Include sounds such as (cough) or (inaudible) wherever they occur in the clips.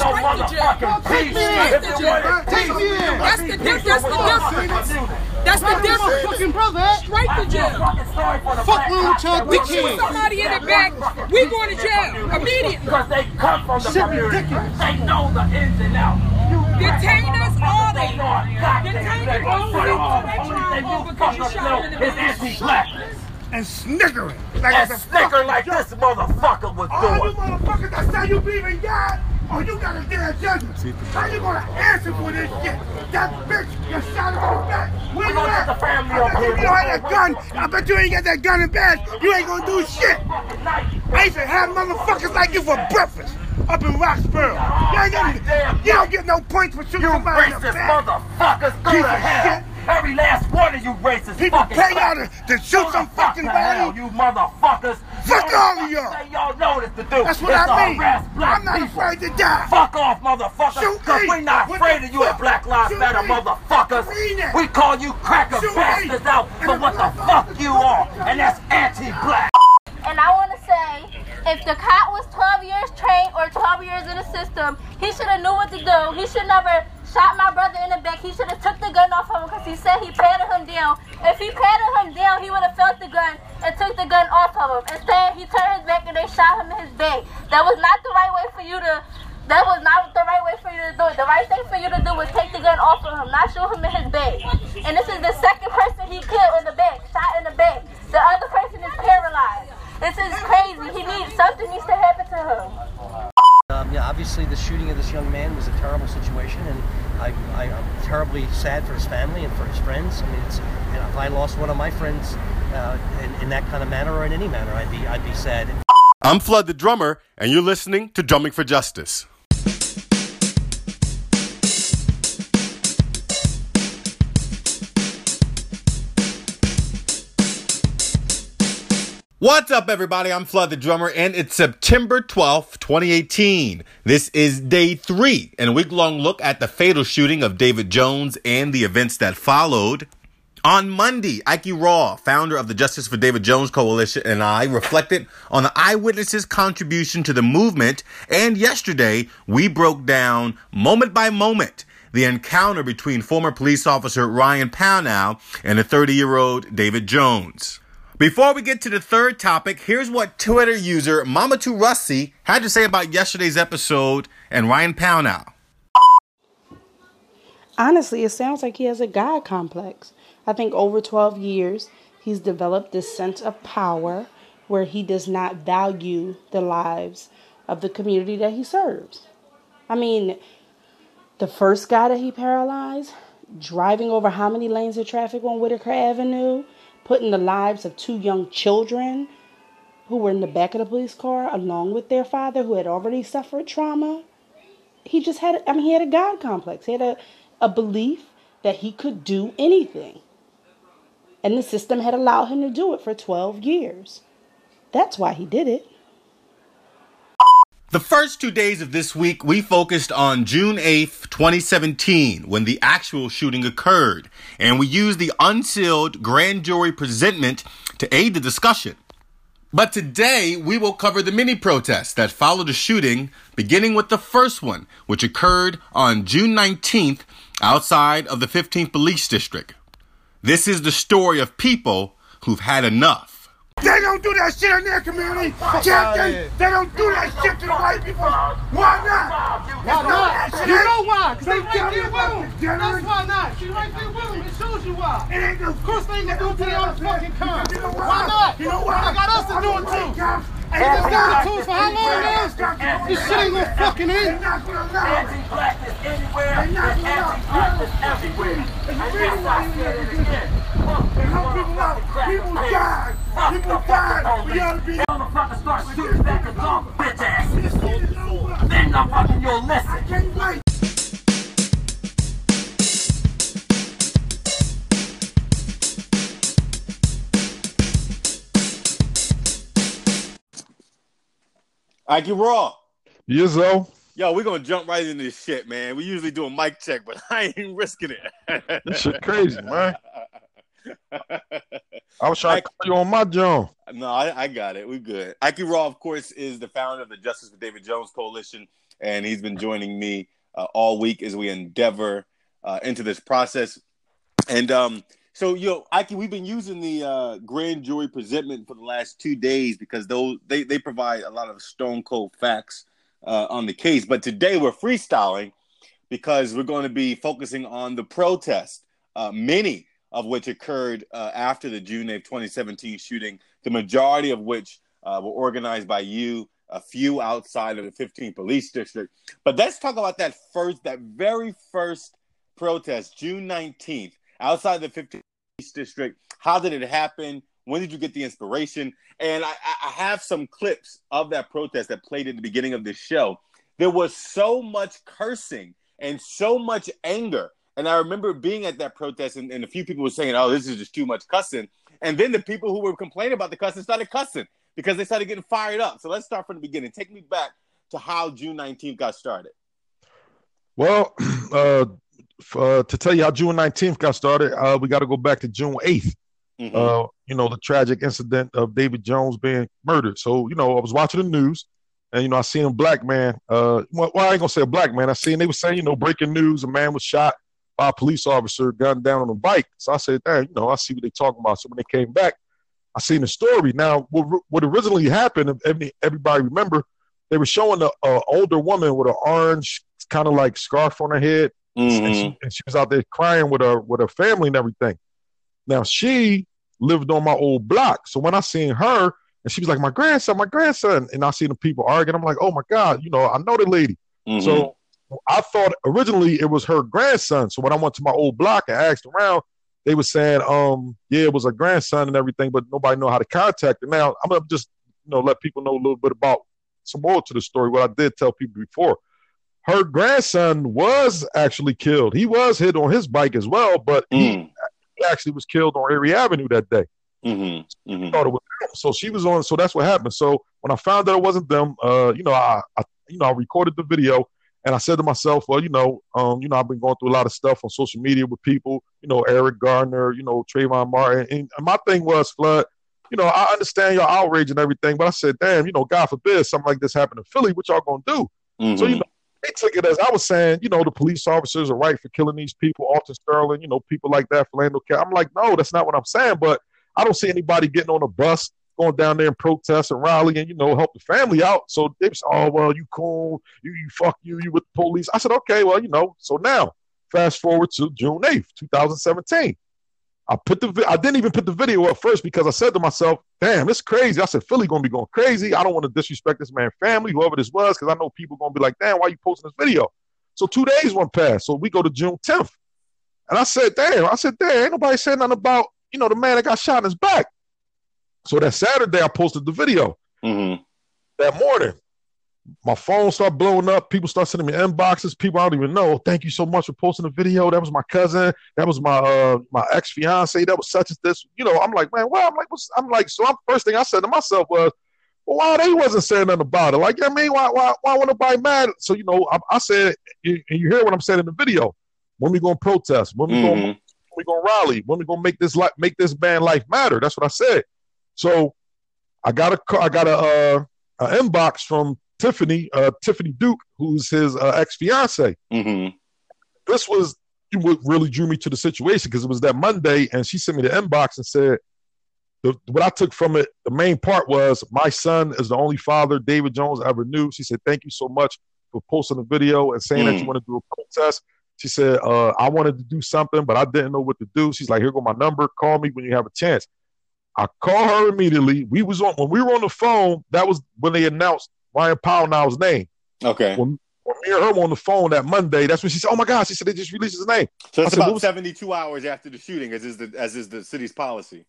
want no motherfucking peace. If you wanted peace, That's the difference. That's the difference. That's the difference. Fucking brother. Straight to jail. Fuck wrong with y'all We shoot somebody in the back, we going to jail immediately. Because they come from the community. They know the ins and outs. You Detain us all They day. know a Detain us all uh, day. all They only thing all you because you fuckers shot know him in the is back. anti-blackness. And snickering. Like And it's snicker like this motherfucker was All you motherfuckers that say you believe in God, oh, you got a damn judgment. How you gonna answer for this shit? That bitch, you shot him in the back. Where We you gonna at? the family I up bet here. you don't have that gun. I bet you ain't got that gun in bed. You ain't gonna do shit. I used to have motherfuckers like you for breakfast up in Roxborough. You ain't getting, you don't get no points for shooting You somebody in the racist motherfuckers, go Piece to of hell. shit. Every last one of you racist People pay y'all clowns. to, to shoot Go some the fuck fucking to hell, body. you motherfuckers. Fuck You all of y'all. fuck Say y'all know what to do. That's what It's I mean. harass black I'm not people. afraid to die. Fuck off, motherfuckers. Shoot Cause me. we not What afraid of you at fuck? Black Lives Shoot Matter, me. motherfuckers. We call you cracker Shoot me. bastards out for And what the the fuck you are. And that's anti-black. And I want to say, if the cop was 12 years trained or 12 years in the system, he should have knew what to do. He should never shot my brother in the back. He should have took the gun off of him because he said he patted him down. If he patted him down, he would have felt the gun and took the gun off of him. Instead, he turned his back and they shot him in his back. That was not the right way for you to. That was not the right way for you to do it. The right thing for you to do was take the gun off of him, not shoot him in his back. And this is the second person he killed in the back, shot in the back. The other person is paralyzed. This is crazy. He needs something needs to happen to him. Um, yeah, obviously the shooting of this young man was a terrible situation, and I, I, I'm terribly sad for his family and for his friends. I mean, it's, you know, if I lost one of my friends uh, in, in that kind of manner or in any manner, I'd be, I'd be sad. I'm Flood the Drummer, and you're listening to Drumming for Justice. What's up, everybody? I'm Flood the Drummer, and it's September 12th, 2018. This is day three in a week long look at the fatal shooting of David Jones and the events that followed. On Monday, Ike Raw, founder of the Justice for David Jones Coalition, and I reflected on the eyewitnesses' contribution to the movement. And yesterday, we broke down moment by moment the encounter between former police officer Ryan Pownall and the 30 year old David Jones. Before we get to the third topic, here's what Twitter user Mamatu Russi had to say about yesterday's episode and Ryan Pownall. Honestly, it sounds like he has a God complex. I think over 12 years, he's developed this sense of power where he does not value the lives of the community that he serves. I mean, the first guy that he paralyzed, driving over how many lanes of traffic on Whitaker Avenue, putting the lives of two young children who were in the back of the police car along with their father who had already suffered trauma. He just had, I mean, he had a God complex. He had a, a belief that he could do anything. And the system had allowed him to do it for 12 years. That's why he did it. The first two days of this week, we focused on June 8th, 2017, when the actual shooting occurred, and we used the unsealed grand jury presentment to aid the discussion. But today, we will cover the mini protests that followed the shooting, beginning with the first one, which occurred on June 19th outside of the 15th Police District. This is the story of people who've had enough. They don't do that shit in their community. Captain, they don't do that shit to the white people. Why not? Why not? You know why? 'Cause they right there with them. That's why not. She right there with them. It shows you why. It ain't Of course they ain't gonna do it to their own fucking kind. You know Why not? You know why? They got us to do it too. They just got it to us for how long now? This shit ain't gonna fucking end. not gonna allow it. Anti-blackness anywhere They're not gonna allow it. anti-blackness everywhere. And It's that's really why I said it again. Fuck They this help people out. People crack died. Fuck People the died. We gotta be. police. Motherfucker start shooting back at dog bitch ass. This shit is over. Then the fucking you'll listen. I can't wait. Ike Raw. Yes, so. Yo, we're gonna jump right into this shit, man. We usually do a mic check, but (laughs) I ain't risking it. This shit crazy, man. (laughs) I was trying to call you on my John. no, I, I got it. We good. Ike Raw, of course, is the founder of the Justice for David Jones Coalition and he's been joining me uh, all week as we endeavor uh, into this process. And um, so, yo, Ike, we've been using the uh, grand jury presentment for the last two days because those they, they provide a lot of stone cold facts uh, on the case. But today we're freestyling because we're going to be focusing on the protest, uh, many of which occurred uh, after the June 8th, 2017 shooting, the majority of which uh, were organized by you, a few outside of the 15th police district. But let's talk about that first, that very first protest, June 19th, outside the 15th police district. How did it happen? When did you get the inspiration? And I, I have some clips of that protest that played at the beginning of this show. There was so much cursing and so much anger. And I remember being at that protest, and, and a few people were saying, "Oh, this is just too much cussing." And then the people who were complaining about the cussing started cussing because they started getting fired up. So let's start from the beginning. Take me back to how June 19th got started. Well, (clears throat) uh, uh, to tell you how June 19th got started, uh, we got to go back to June 8th. Mm-hmm. Uh, you know, the tragic incident of David Jones being murdered. So, you know, I was watching the news and, you know, I seen a black man. Uh, well, I ain't going to say a black man. I seen they were saying, you know, breaking news, a man was shot by a police officer, gunned down on a bike. So I said, damn, you know, I see what they talking about. So when they came back, I seen the story. Now, what, what originally happened, everybody remember, they were showing an older woman with an orange kind of like scarf on her head, mm-hmm. and, she, and, she, was out there crying with her with her family and everything. Now she lived on my old block, so when I seen her, and she was like, "My grandson, my grandson," and I seen the people arguing. I'm like, "Oh my god, you know, I know the lady." Mm-hmm. So I thought originally it was her grandson. So when I went to my old block and asked around, they were saying, um, yeah, it was a grandson and everything, but nobody know how to contact her. Now I'm gonna just you know let people know a little bit about some more to the story. What I did tell people before. Her grandson was actually killed. He was hit on his bike as well, but mm. he actually was killed on Erie Avenue that day. Mm-hmm. Mm-hmm. Thought it was so she was on. So that's what happened. So when I found that it wasn't them, uh, you know, I, I, you know, I recorded the video and I said to myself, well, you know, um, you know, I've been going through a lot of stuff on social media with people, you know, Eric Gardner, you know, Trayvon Martin. And my thing was, Flood, you know, I understand your outrage and everything, but I said, damn, you know, God forbid something like this happened in Philly, what y'all gonna do? Mm-hmm. So, you know, they took it as I was saying, you know, the police officers are right for killing these people, Alton Sterling, you know, people like that, Philando Cat. I'm like, no, that's not what I'm saying, but I don't see anybody getting on a bus going down there and protest and rally and you know help the family out. So they was, oh well, you cool, you you fuck you, you with the police. I said, okay, well, you know. So now, fast forward to June eighth, two thousand seventeen. I put the I didn't even put the video up first because I said to myself, "Damn, it's crazy." I said, "Philly gonna be going crazy. I don't want to disrespect this man's family, whoever this was, because I know people gonna be like, damn, why you posting this video?" So two days went past. So we go to June tenth, and I said, "Damn," I said, "Damn, ain't nobody said nothing about you know the man that got shot in his back." So that Saturday, I posted the video. Mm-hmm. That morning, my phone started blowing up. People start sending me inboxes. People I don't even know. Thank you so much for posting the video. That was my cousin. That was my uh, my ex fiance. That was such as this. You know, I'm like, man, well, I'm like, what's, I'm like, so I'm first thing I said to myself was, well, why they wasn't saying nothing about it? Like, I mean, why why why want nobody mad? So you know, I, I said, and you hear what I'm saying in the video. When we gonna protest? When we mm-hmm. gonna we gonna rally? When we gonna make this like make this band life matter? That's what I said. So I got a I got a, uh, a inbox from Tiffany uh, Tiffany Duke, who's his uh, ex fiance. Mm-hmm. This was what really drew me to the situation because it was that Monday, and she sent me the inbox and said. The, what I took from it, the main part was my son is the only father David Jones ever knew. She said, "Thank you so much for posting the video and saying mm. that you mm. want to do a protest." She said, uh, "I wanted to do something, but I didn't know what to do." She's like, "Here go my number. Call me when you have a chance." I call her immediately. We was on when we were on the phone. That was when they announced Ryan Pownall's name. Okay. When, when me and her were on the phone that Monday, that's when she said, "Oh my God!" She said they just released his name. So it's said, about seventy-two hours after the shooting, as is the as is the city's policy.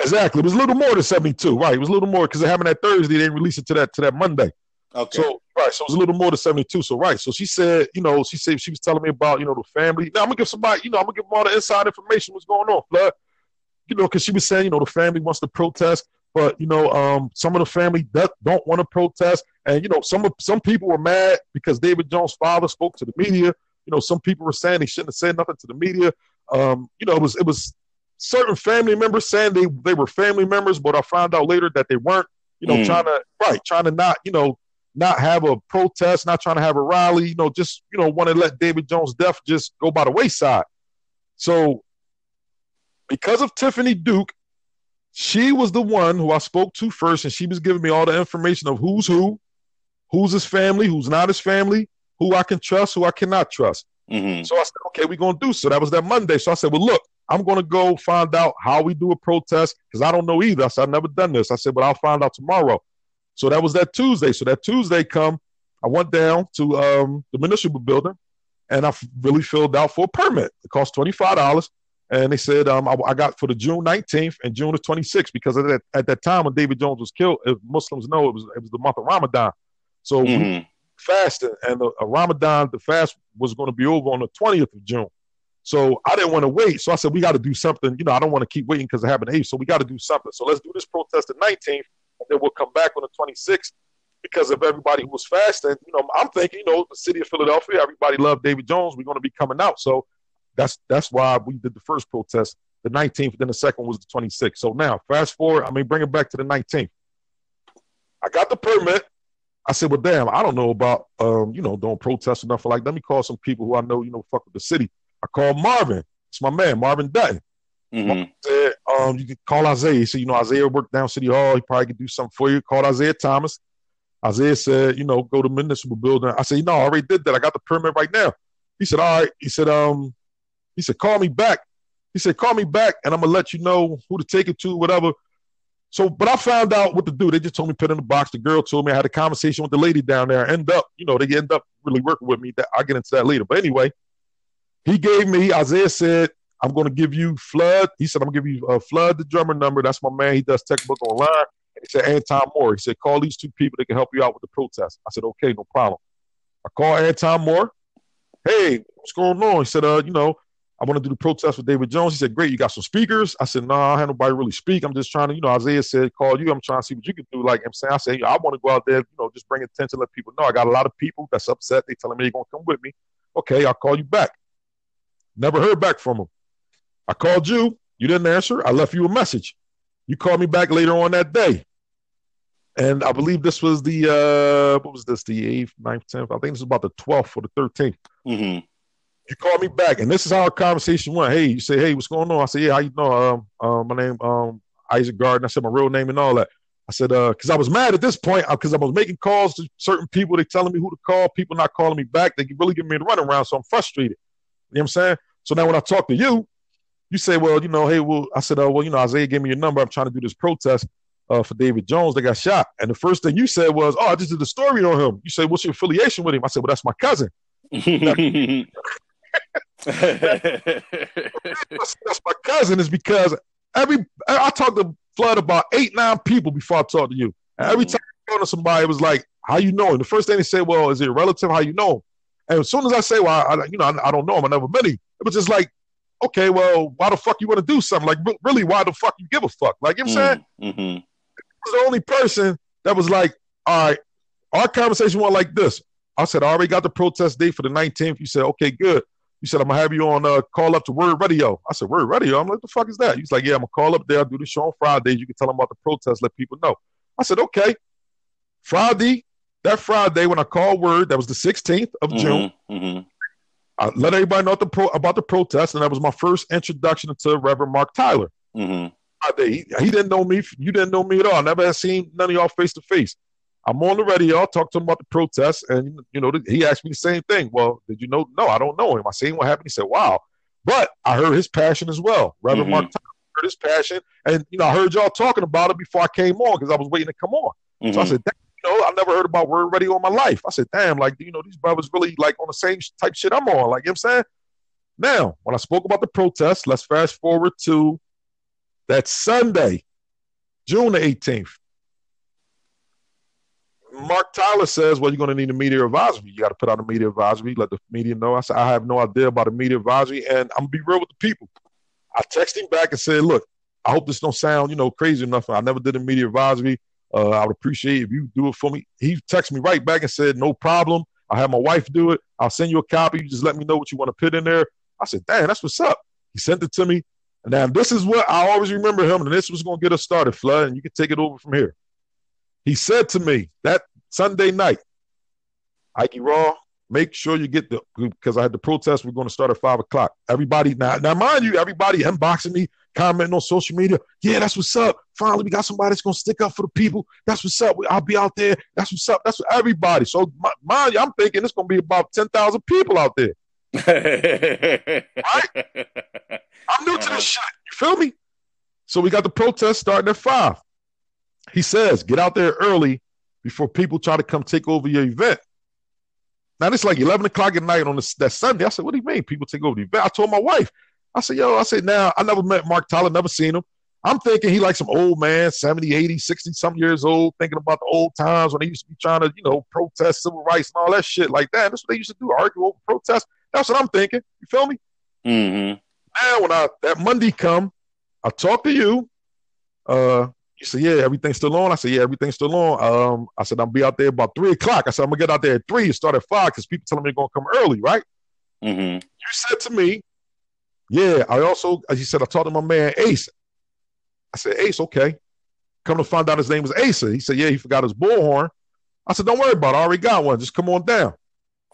Exactly. It was a little more than seventy-two. Right. It was a little more because it happened that Thursday. They didn't release it to that to that Monday. Okay. So right, so it was a little more than seventy-two. So right, so she said, you know, she said she was telling me about, you know, the family. Now I'm gonna give somebody, you know, I'm gonna give them all the inside information. What's going on, blood? You know, because she was saying, you know, the family wants to protest, but you know, um, some of the family that don't want to protest, and you know, some of some people were mad because David Jones' father spoke to the media. You know, some people were saying he shouldn't have said nothing to the media. Um, you know, it was it was certain family members saying they they were family members, but I found out later that they weren't. You know, mm. trying to right, trying to not, you know, not have a protest, not trying to have a rally, you know, just, you know, want to let David Jones' death just go by the wayside. So because of Tiffany Duke, she was the one who I spoke to first, and she was giving me all the information of who's who, who's his family, who's not his family, who I can trust, who I cannot trust. Mm-hmm. So I said, okay, we're going to do so. That was that Monday. So I said, well, look, I'm going to go find out how we do a protest because I don't know either. I said, I've never done this. I said, but I'll find out tomorrow. So that was that Tuesday. So that Tuesday come, I went down to um, the municipal building and I really filled out for a permit. It cost $25. And they said um, I, I got for the June 19th and June the 26th because at that, at that time when David Jones was killed, if Muslims know it was it was the month of Ramadan. So we Mhm. fasted, and the uh, Ramadan, the fast was going to be over on the 20th of June. So I didn't want to wait. So I said, we got to do something. You know, I don't want to keep waiting because it happened the 8th. So we got to do something. So let's do this protest the 19th, and then we'll come back on the 26th because of everybody who was fasting. You know, I'm thinking, you know, the city of Philadelphia, everybody loved David Jones. We're going to be coming out. So that's that's why we did the first protest the 19th. Then the second was the 26th. So now, fast forward. I mean, bring it back to the 19th. I got the permit. I said, well, damn, I don't know about, um, you know, doing protests or nothing like that. Let me call some people who I know, you know, fuck with the city. I called Marvin. It's my man, Marvin Dutton. Mhm. Said, um, you can call Isaiah. He said, you know, Isaiah worked down City Hall. He probably could do something for you. Called Isaiah Thomas. Isaiah said, you know, go to municipal building. I said, no, I already did that. I got the permit right now. He said, all right. He said, um, he said, call me back. He said, call me back and I'm gonna let you know who to take it to, whatever. So, but I found out what to do. They just told me put in the box. The girl told me I had a conversation with the lady down there. I End up, you know, they end up really working with me. That I'll get into that later. But anyway, he gave me, Isaiah said, I'm gonna give you Flood. He said, I'm gonna give you uh, Flood, the drummer number. That's my man. He does textbook online. And he said, Anton Moore. He said, call these two people that can help you out with the protest. I said, okay, no problem. I called Anton Moore. Hey, what's going on? He said, uh, you know, I want to do the protest with David Jones. He said, Great, you got some speakers? I said, No, nah, I had nobody really speak. I'm just trying to, you know, Isaiah said, Call you. I'm trying to see what you can do. Like I'm saying, I said, I want to go out there, you know, just bring attention, let people know. I got a lot of people that's upset. They telling me they're gonna come with me. Okay, I'll call you back. Never heard back from them. I called you, you didn't answer. I left you a message. You called me back later on that day. And I believe this was the uh what was this, the eighth, ninth, tenth? I think this was about the twelfth or the thirteenth. Mhm. You called me back, and this is how our conversation went. Hey, you say, hey, what's going on? I said, yeah, how you know? Um, uh, my name, um, Isaac Garden. I said my real name and all that. I said, uh, because I was mad at this point because I was making calls to certain people. They telling me who to call. People not calling me back. They really give me the runaround, so I'm frustrated. You know what I'm saying? So now when I talk to you, you say, well, you know, hey, well, I said, uh, well, you know, Isaiah gave me your number. I'm trying to do this protest uh, for David Jones. They got shot, and the first thing you said was, oh, I just did a story on him. You said, what's your affiliation with him? I said, well, that's my cousin. (laughs) that's my cousin is because every I talked to Flood about eight nine people before I talked to you. And every time I talked to somebody, it was like, "How you know And The first thing they say, "Well, is it a relative? How you know? And as soon as I say, "Well, I, you know, I, I don't know him. I never met him," it was just like, "Okay, well, why the fuck you want to do something? Like, really, why the fuck you give a fuck? Like, you know what I'm saying?" Mhm. was the only person that was like, all right, our conversation went like this. I said, I already got the protest date for the 19th. You said, okay, good. You said, I'm gonna have you on uh, call up to WURD Radio. I said, WURD Radio? I'm like, the fuck is that? He's like, Yeah, I'm gonna call up there, I'll do the show on Fridays. You can tell them about the protest, let people know. I said, Okay. Friday, that Friday when I called WURD, that was the 16th of June. Mhm. Mhm. I let everybody know the pro- about the protest, and that was my first introduction to Reverend Mark Tyler. Mhm. Friday. He, he didn't know me. You didn't know me at all. I never had seen none of y'all face to face. I'm on the radio. I talked to him about the protests, and you know, he asked me the same thing. Well, did you know? No, I don't know him. I seen what happened. He said, "Wow," but I heard his passion as well. Reverend Mhm. Mark Tyler heard his passion, and you know, I heard y'all talking about it before I came on because I was waiting to come on. So I Mhm. said, damn, you know, I never heard about WURD Radio in my life. I said, damn, like, you know, these brothers really like on the same type shit I'm on. Like, you know what I'm saying? Now, when I spoke about the protests, let's fast forward to that Sunday, June the 18th. Mark Tyler says, well, you're going to need a media advisory. You got to put out a media advisory, let the media know. I said, I have no idea about a media advisory, and I'm going to be real with the people. I texted him back and said, look, I hope this don't sound, you know, crazy enough. I never did a media advisory. Uh, I would appreciate if you do it for me. He texted me right back and said, no problem. I'll have my wife do it. I'll send you a copy. You just let me know what you want to put in there. I said, damn, that's what's up. He sent it to me. And now this is what I always remember him, and this was going to get us started, Flood, and you can take it over from here. He said to me that Sunday night, Ike Raw, make sure you get the because I had the protest. We're going to start at five o'clock. Everybody now, now mind you, everybody inboxing me, commenting on social media. Yeah, that's what's up. Finally, we got somebody that's going to stick up for the people. That's what's up. I'll be out there. That's what's up. That's what everybody. So mi- mind you, I'm thinking it's going to be about ten thousand people out there. (laughs) I'm new to this shit. You feel me? So we got the protest starting at five. He says, get out there early before people try to come take over your event. Now it's like 11 o'clock at night on this, that Sunday. I said, what do you mean people take over the event? I told my wife, I said, yo, I said, now I never met Mark Tyler, never seen him. I'm thinking he like some old man, 70, 80, 60 something years old, thinking about the old times when they used to be trying to, you know, protest civil rights and all that shit like that. That's what they used to do, argue over protests. That's what I'm thinking. You feel me? Mm-hmm. Now when I that Monday come, I talk to you. Uh you say, yeah, everything's still on. I said, yeah, everything's still on. Um, I said, I'll be out there about three o'clock. I said, I'm gonna get out there at three and start at five because people telling me they're gonna come early, right? Mm-hmm. You said to me, yeah, I also, as you said, I talked to my man Ace. I said, Ace, okay. Come to find out his name was Ace. He said, yeah, he forgot his bullhorn. I said, don't worry about it. I already got one. Just come on down.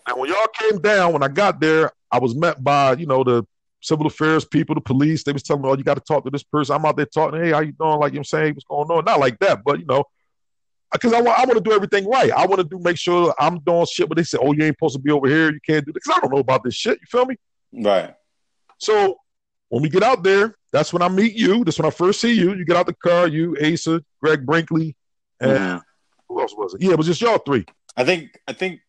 And when y'all came down, when I got there, I was met by, you know, the civil affairs people, the police. They was telling me, oh, you got to talk to this person. I'm out there talking, hey, how you doing? Like, you know what I'm saying? What's going on? Not like that, but, you know, because I want, I want to do everything right. I want to do make sure I'm doing shit, but they say, oh, you ain't supposed to be over here. You can't do this. Because I don't know about this shit. You feel me? Right. So when we get out there, that's when I meet you. That's when I first see you. You get out the car, you, Asa, Greg Brinkley, and who else was it? Yeah, it was just y'all three. I think I think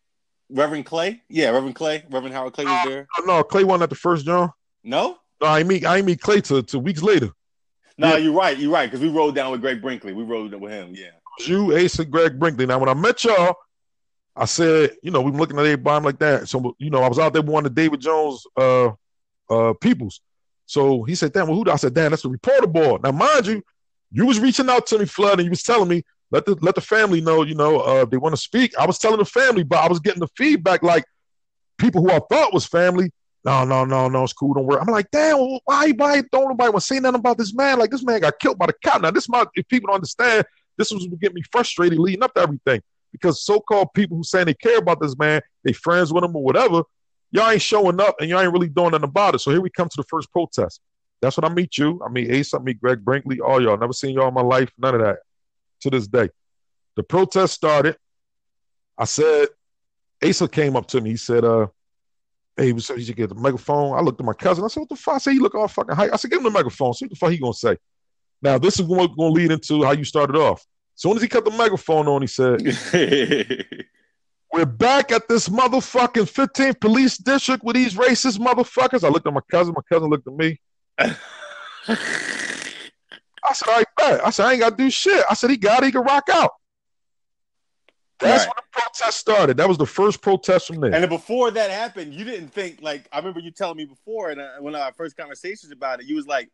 Reverend Clay. Yeah, Reverend Clay. Reverend Howard Clay was ah, there. Oh, no, Clay wasn't at the first, John. No? No, I meet I meet Clay till, till weeks later. No, Yeah. you're right. You're right. Because we rode down with Greg Brinkley. We rode with him. Yeah. You, Ace, and Greg Brinkley. Now, when I met y'all, I said, you know, we've been looking at everybody like that. So, you know, I was out there with one of David Jones uh uh peoples. So he said, damn, well, who? I said, damn, that's the reporter board. Now, mind you, you was reaching out to me, Flood, and you was telling me, let the let the family know, you know, uh, they want to speak. I was telling the family, but I was getting the feedback like people who I thought was family. No, no, no, no, it's cool. Don't worry. I'm like, damn, why, why don't nobody want to say nothing about this man? Like, this man got killed by the cop. Now, this my if people don't understand, this was what get me frustrated leading up to everything because so-called people who saying they care about this man, they friends with him or whatever, y'all ain't showing up and y'all ain't really doing nothing about it. So here we come to the first protest. That's when I meet you. I meet Ace. I meet Greg Brinkley. All y'all. Never seen y'all in my life. None of that. To this day, the protest started. I said, Asa came up to me. He said, uh, hey, he said he should get the microphone. I looked at my cousin. I said, what the fuck? I said, he look all fucking hype. I said, give him the microphone. See what the fuck he gonna say. Now, this is what's going to lead into how you started off. As soon as he cut the microphone on, he said, (laughs) we're back at this motherfucking 15th police district with these racist motherfuckers. I looked at my cousin. My cousin looked at me. (laughs) I said, all right, bet. I said, I ain't got to do shit. I said, he got it. He can rock out. That's Right. when the protest started. That was the first protest from there. And before that happened, you didn't think like I remember you telling me before, and uh, when our first conversations about it, you was like,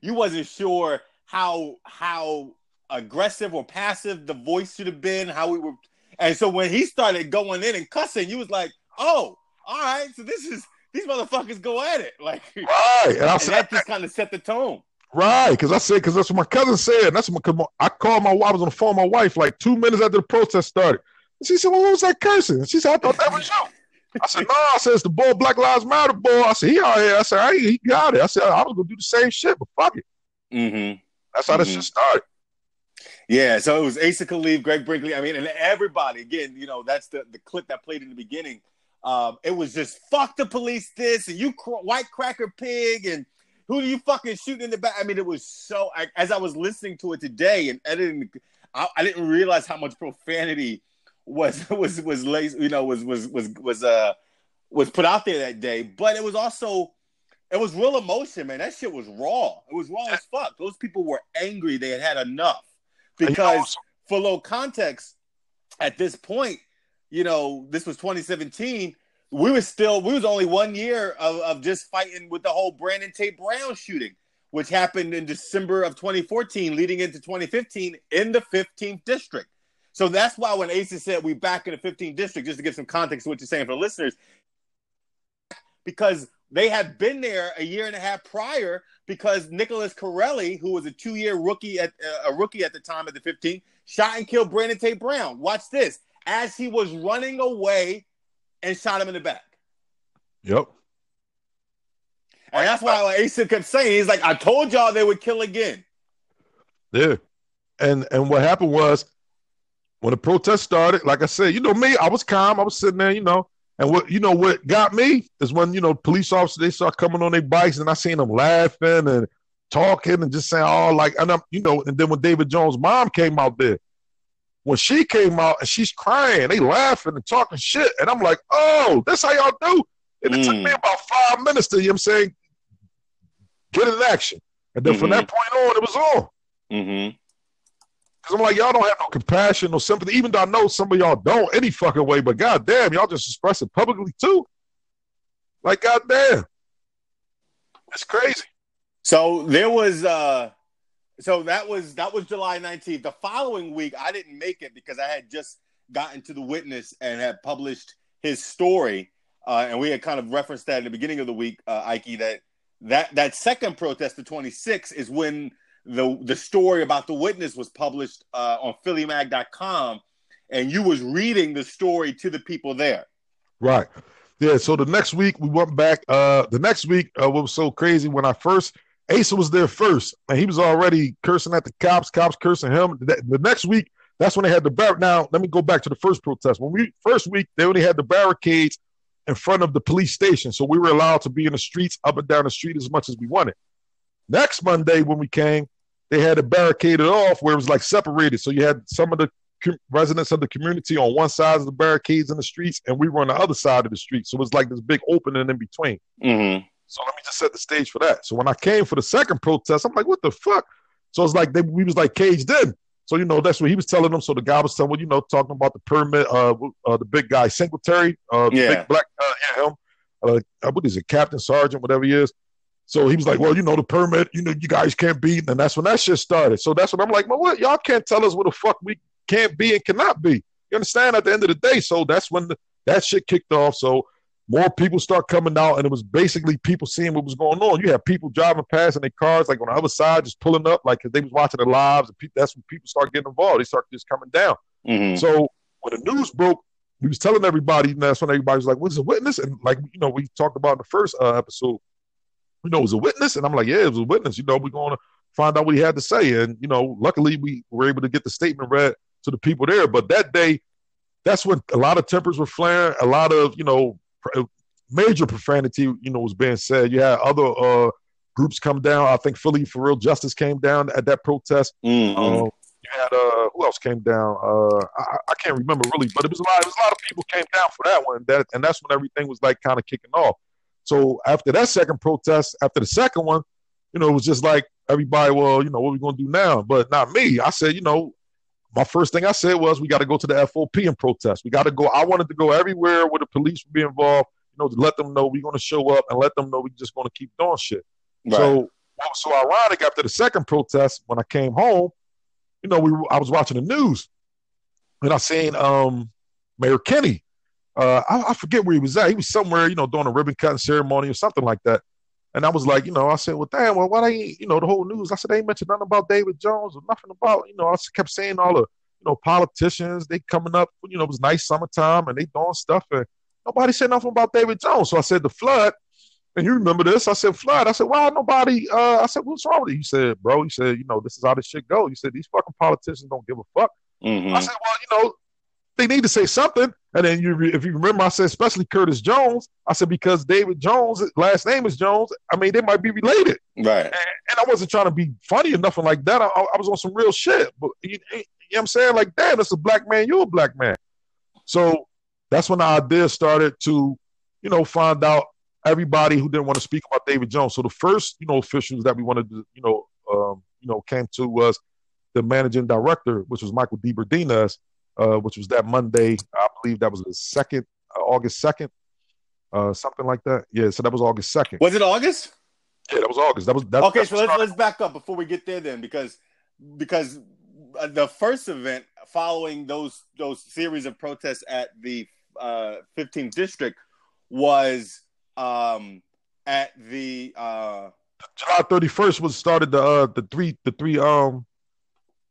you wasn't sure how how aggressive or passive the voice should have been, how we were, and so when he started going in and cussing, you was like, oh, all right, so this is these motherfuckers go at it, like, and right. And I said, that just kind of set the tone. Right, because I said, because that's what my cousin said. That's what my, I called my wife. I was on the phone with my wife like two minutes after the protest started. And she said, Well, what was that cursing? She said, I thought that was you. I said, No, I said, It's the boy, Black Lives Matter boy. I said, He out here. I said, I, He got it. I said, I was going to do the same shit, but fuck it. Mm-hmm. That's how this Mhm. shit started. Yeah, so it was Asa Khalif, Greg Brinkley. I mean, and everybody. Again, you know, that's the the clip that played in the beginning. Um, it was just fuck the police, this and you cr- white cracker pig, and who do you fucking shoot in the back? I mean, it was so. I, as I was listening to it today and editing, I, I didn't realize how much profanity was (laughs) was was lace, you know, was was was was uh was put out there that day. But it was also it was real emotion, man. That shit was raw. It was raw as fuck. Those people were angry. They had had enough And you know, because for low context, at this point, you know, this was 2017. We were still, we was only one year of, of just fighting with the whole Brandon Tate Brown shooting, which happened in December of 2014, leading into 2015 in the 15th district. So that's why when Asa said we back in the 15th district, just to give some context to what you're saying for listeners, because they had been there a year and a half prior because Nicholas Carelli, who was a two-year rookie at uh, a rookie at the time at the 15, shot and killed Brandon Tate Brown. Watch this. as he was running away and shot him in the back. Yep. And that's why Asa kept saying, he's like, I told y'all they would kill again. Yeah. And and what happened was when the protest started, like I said, you know me, I was calm. I was sitting there, you know. And what you know what got me is when, you know, police officers they start coming on their bikes and I seen them laughing and talking and just saying, oh, like, and I'm, you know, and then when David Jones' mom came out there, when she came out and she's crying, they laughing and talking shit. And I'm like, oh, that's how y'all do. And it took Mm. me about five minutes to, you know what I'm saying, get in action. And then from Mhm. that point on, it was on. Mm-hmm. Because I'm like, y'all don't have no compassion, no sympathy, even though I know some of y'all don't any fucking way, but goddamn, y'all just express it publicly too. Like, goddamn. It's crazy. So there was uh so that was that was July 19th. The following week I didn't make it because I had just gotten to the witness and had published his story. Uh, and we had kind of referenced that at the beginning of the week, uh, Ike, that that that second protest, the 26th, is when the the story about the witness was published uh, on PhillyMag.com, and you was reading the story to the people there. Right. Yeah. So the next week we went back. Uh, the next week, uh, what was so crazy when I first Asa was there first, and he was already cursing at the cops. Cops cursing him. The, next week, that's when they had the bar. Now let me go back to the first protest. When we first week, they only had the barricades in front of the police station, so we were allowed to be in the streets, up and down the street as much as we wanted. Next Monday when we came, they had it barricaded off where it was like separated. So you had some of the com- residents of the community on one side of the barricades in the streets, and we were on the other side of the street. So it was like this big opening in between. Mm-hmm. So let me just set the stage for that. So when I came for the second protest, I'm like, what the fuck? So it's like they, we was like caged in. So you know that's what he was telling them. So the guy was telling, you know, talking about the permit. Uh, uh the big guy Singletary, uh, Yeah. big black, uh, yeah, him. Uh, what is it, Captain Sergeant, whatever he is. So he was like, well, you know, the permit, you know, you guys can't be, and that's when that shit started. So that's when I'm like, well, what? Y'all can't tell us what the fuck we can't be and cannot be. You understand? At the end of the day, so that's when the, that shit kicked off. So more people start coming out, and it was basically people seeing what was going on. You have people driving past in their cars, like on the other side, just pulling up, like they was watching the lives, and people, that's when people start getting involved. They start just coming down. Mm-hmm. So when the news broke, we was telling everybody, and that's when everybody was like, "What's a witness?" And like you know, we talked about in the first uh, episode, you know, it was a witness, and I'm like, "Yeah, it was a witness." You know, we're going to find out what he had to say, and you know, luckily we were able to get the statement read to the people there. But that day, that's when a lot of tempers were flaring, a lot of you know, major profanity, you know, was being said. You had other uh, groups come down. I think Philly for Real Justice came down at that protest. Mm-hmm. Um, you had uh, who else came down? Uh, I, I can't remember really, but it was a lot. It was a lot of people came down for that one. That and that's when everything was like kind of kicking off. So after that second protest, after the second one, you know, it was just like everybody. Well, you know, what are we gonna do now? But not me. I said, you know, my first thing I said was we got to go to the FOP and protest. We got to go. I wanted to go everywhere where the police would be involved. You know, to let them know we're gonna show up and let them know we're just gonna keep doing shit. Right. So what was so ironic after the second protest when I came home, you know, we I was watching the news and I seen um Mayor Kenney. Uh, I, I forget where he was at. He was somewhere, you know, doing a ribbon cutting ceremony or something like that. And I was like, you know, I said, well, damn, well, why they, ain't- you know, the whole news. I said they ain't mentioned nothing about David Jones or nothing about, you know, I kept saying all the, you know, politicians they coming up. You know, it was nice summertime and they doing stuff and nobody said nothing about David Jones. So I said the flood. And you remember this? I said, Flood. I said, why nobody? Uh, I said, what's wrong with you? He said, bro. He said, you know, this is how this shit go. He said, these fucking politicians don't give a fuck. Mm-hmm. I said, well, you know, they need to say something. And then you, if you remember, I said, especially Curtis Jones. I said because David Jones' last name is Jones. I mean, they might be related. Right. And, and I wasn't trying to be funny or nothing like that. I, I was on some real shit. But you, you know what I'm saying? Like, damn, that's a black man. You're a black man. So that's when the idea started to, you know, find out everybody who didn't want to speak about David Jones. So the first, you know, officials that we wanted to, you know, um, you know, came to was the managing director, which was Michael DiBerardinis, uh, which was that Monday. I believe that was the second, uh, August second, uh, something like that. Yeah, so that was August second. Was it August? Yeah, that was August. That was that, Okay, so let's started- let's back up before we get there then, because because uh, the first event following those those series of protests at the uh, 15th district was um, at the uh, July thirty first was started the uh, the three the three um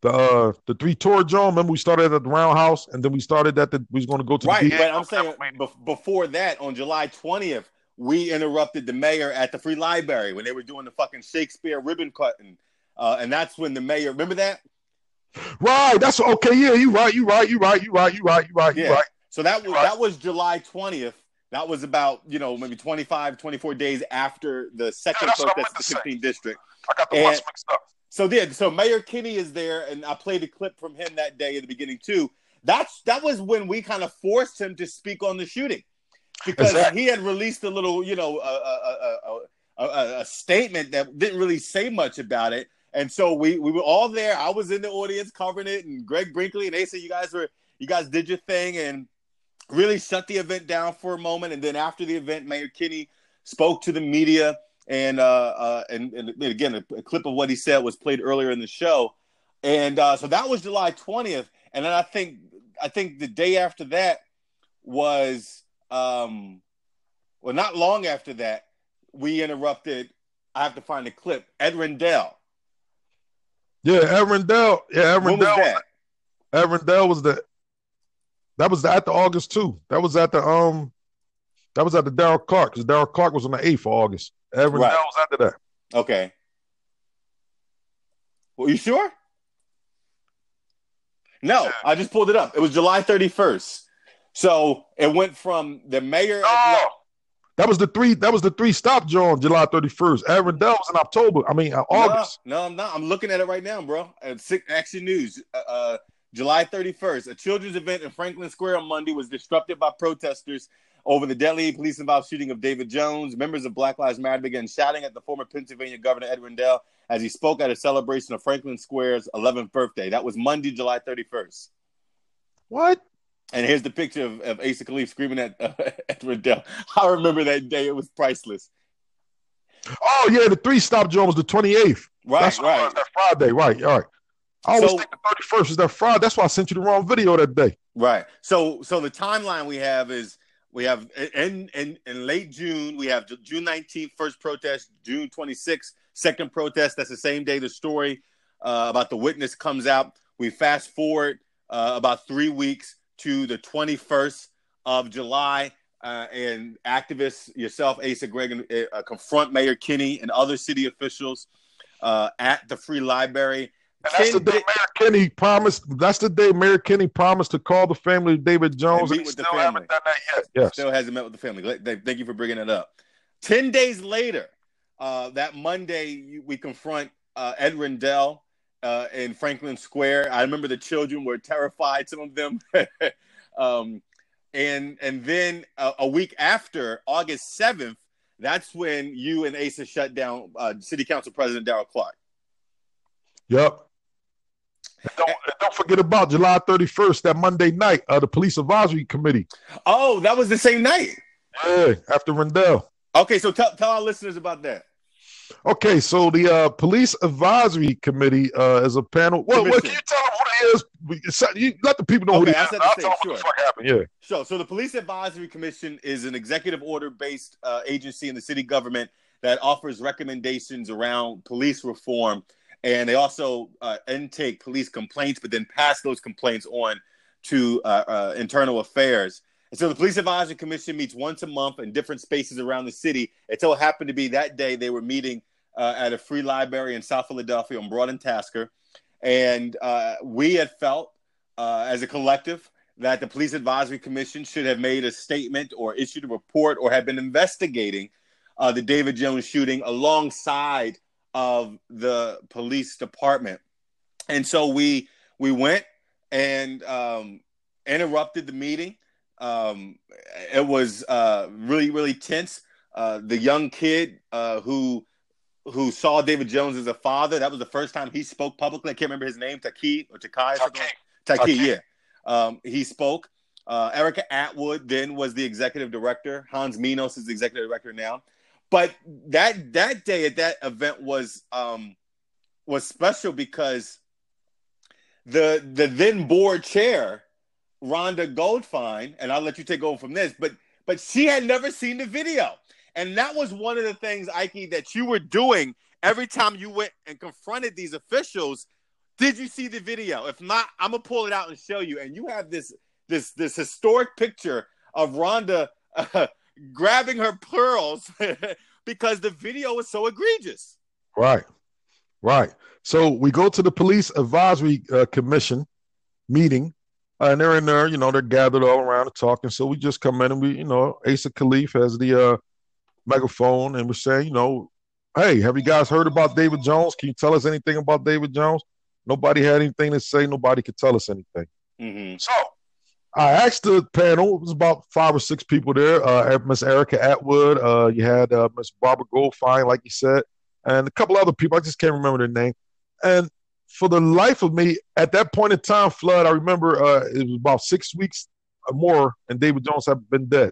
the uh, the three tour John. Remember we started at the Roundhouse, and then we started at the we was going to go to Right, the but I'm saying bef- before that, on July 20th, we interrupted the mayor at the Free Library when they were doing the fucking Shakespeare ribbon cutting, uh, and that's when the mayor. Remember that? right. That's okay. Yeah, you right. You right. You right. You right. You right. You right. You Yeah. right. So that was Right. that was July 20th. That was about you know maybe 25, 24 days after the second that's protest in the to 15th district. I got the And- mixed up. So then, so Mayor Kenney is there, and I played a clip from him that day at the beginning too. That's that was when we kind of forced him to speak on the shooting because Exactly. he had released a little, you know, a, a, a, a, a, a statement that didn't really say much about it. And so we we were all there. I was in the audience covering it, and Greg Brinkley and Asa, you guys were you guys did your thing and really shut the event down for a moment. And then after the event, Mayor Kenney spoke to the media, and uh, uh and, and again, a, a clip of what he said was played earlier in the show. And uh, so that was July twentieth, and then I think I think the day after that was um, well, not long after that, we interrupted. I have to find the clip. Ed Rendell. Yeah, Arendelle. Yeah, When was that? Arendelle was the. That was at the August too. That was at the um. That was at the Darrell Clarke because Darrell Clarke was on the eighth of August. Arendelle Right. was after that. Okay. Well, you sure? No, I just pulled it up. It was July 31st. So it went from the mayor. Oh, that was the three. That was the three stop John. July thirty first. Arendelle was in October. I mean uh, August. No, no, I'm not. I'm looking at it right now, bro. Action News, uh, uh, July 31st, a children's event in Franklin Square on Monday was disrupted by protesters over the deadly police-involved shooting of David Jones. Members of Black Lives Matter began shouting at the former Pennsylvania governor Ed Rendell as he spoke at a celebration of Franklin Square's 11th birthday. That was Monday, July 31st. What? And here's the picture of, of Asa Khalif screaming at, uh, (laughs) at Rendell. I remember that day; it was priceless. Oh yeah, the three stop John was the twenty eighth. Right, That's right. that Friday. Right, all right. I always So- think the thirty first is that Friday. That's why I sent you the wrong video that day. Right. So so the timeline we have is we have in in, in late June we have June 19th first protest, June 26th second protest. That's the same day the story uh, about the witness comes out. We fast forward uh, about three weeks to the 21st of July. Uh, and activists, yourself, Asa Greg, uh, confront Mayor Kenney and other city officials uh, at the Free Library. And that's the day di- Mayor Kenney promised. That's the day Mayor Kenney promised to call the family of David Jones. meet And he with the still family. haven't done that yet. Yes. Still hasn't met with the family. Thank you for bringing it up. Ten days later, uh, that Monday, we confront uh, Ed Rendell uh, in Franklin Square. I remember the children were terrified. Some of them. (laughs) um, and and then uh, a week after, August seventh, that's when you and Asa shut down uh, City Council President Darrell Clarke. Yep. And don't, and don't forget about July 31st, that Monday night, uh, the Police Advisory Committee. Oh, that was the same night. Yeah, after Rendell. Okay, so tell tell our listeners about that. Okay, so the uh, Police Advisory Committee uh, is a panel. Well, well, can you tell them who it is? You let the people know Okay, who it is. said I'll the tell them what the fuck happened. Yeah. So, so the Police Advisory Commission is an executive order based uh, agency in the city government that offers recommendations around police reform. And they also uh, intake police complaints, but then pass those complaints on to uh, uh, internal affairs. And so the Police Advisory Commission meets once a month in different spaces around the city. It so happened to be that day they were meeting uh, at a free library in South Philadelphia on Broad and Tasker. And uh, we had felt as a collective that the Police Advisory Commission should have made a statement or issued a report or have been investigating uh, the David Jones shooting alongside of the police department. And so we we went and um, interrupted the meeting. Um, it was uh, really really tense. Uh, the young kid uh, who who saw David Jones as a father. That was the first time he spoke publicly. I can't remember his name, Taki or Takai. Taki, Taki. yeah. Um, he spoke. Uh, Erica Atwood then was the executive director. Hans Menos is the executive director now. But that that day at that event was um, was special because the the then board chair, Rhonda Goldfine, and I'll let you take over from this, but but she had never seen the video. And that was one of the things, Ike, that you were doing every time you went and confronted these officials Did you see the video? If not, I'm gonna pull it out and show you. And you have this this this historic picture of Rhonda uh, (laughs) grabbing her pearls (laughs) because the video was so egregious. Right, right. So we go to the police advisory uh, commission meeting, uh, and they're in there. You know, they're gathered all around and talking. So we just come in and we, you know, Asa Khalif has the uh, megaphone, and we're saying, you know, hey, have you guys heard about David Jones? Can you tell us anything about David Jones? Nobody had anything to say. Nobody could tell us anything. Mm-hmm. So I asked the panel. It was about five or six people there. Uh, Miss Erica Atwood. Uh, you had uh, Miss Barbara Goldfine, like you said, and a couple other people. I just can't remember their name. And for the life of me, at that point in time, Flood, I remember uh, it was about six weeks or more, and David Jones had been dead.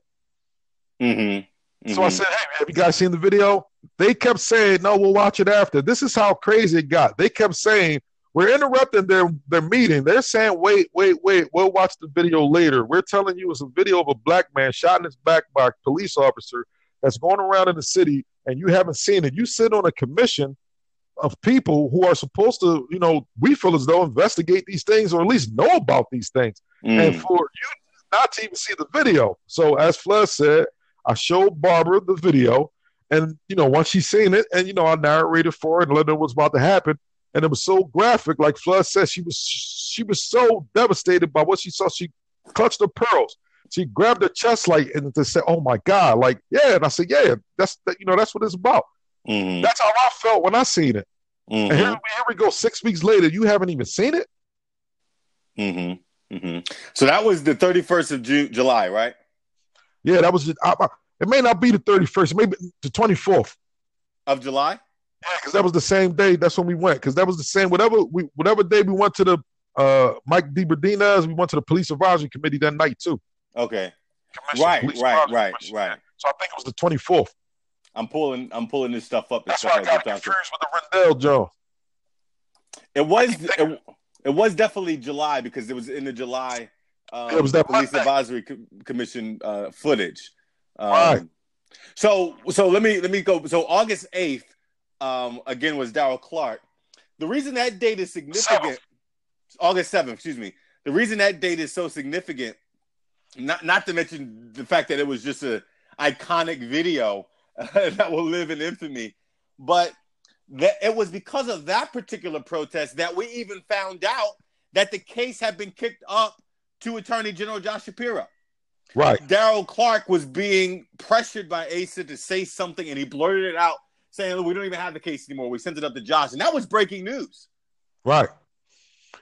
Mm-hmm. So I said, "Hey, have you guys seen the video?" They kept saying, "No, we'll watch it after." This is how crazy it got. They kept saying, "We're interrupting their their meeting." They're saying, "Wait, wait, wait. We'll watch the video later." We're telling you it's a video of a black man shot in his back by a police officer that's going around in the city, and you haven't seen it. You sit on a commission of people who are supposed to, you know, we feel as though investigate these things or at least know about these things, and Mm. for you not to even see the video. So as Flood said, I showed Barbara the video, and you know, once she seen it, and you know, I narrated for her and let her know what's about to happen, and it was so graphic. Like Flood said, she was she was so devastated by what she saw. She clutched her pearls. She grabbed her chest like and to say, "Oh my God!" Like, yeah, and I said, "Yeah, that's you know, that's what it's about." Mm-hmm. That's how I felt when I seen it. And here, Mm-hmm. here we go. Six weeks later, you haven't even seen it. Mm-hmm. Mm-hmm. So that was the 31st of Ju- July, right? Yeah, that was. I, I- it may not be the thirty first, maybe the twenty fourth. Of July? Yeah, because that was the same day. That's when we went. Because that was the same. Whatever we, whatever day we went to the uh Mike DiBerardinis, we went to the police advisory committee that night too. Okay. Commission, Right, right, right, right. So I think it was the twenty fourth. I'm pulling I'm pulling this stuff up. That's why I got confused with the Rendell Joe. It was it, it was definitely July because it was in the July um, It was that police Monday. advisory co- commission uh, footage. Um, Right. So so let me let me go. So August eighth, um, again was Darrell Clarke. The reason that date is significant. August seventh, excuse me. The reason that date is so significant, not not to mention the fact that it was just a iconic video (laughs) that will live in infamy, but that it was because of that particular protest that we even found out that the case had been kicked up to Attorney General Josh Shapiro. Right. Darrell Clarke was being pressured by Asa to say something, and he blurted it out, saying, "Look, "We don't even have the case anymore. We sent it up to Josh," and that was breaking news. Right.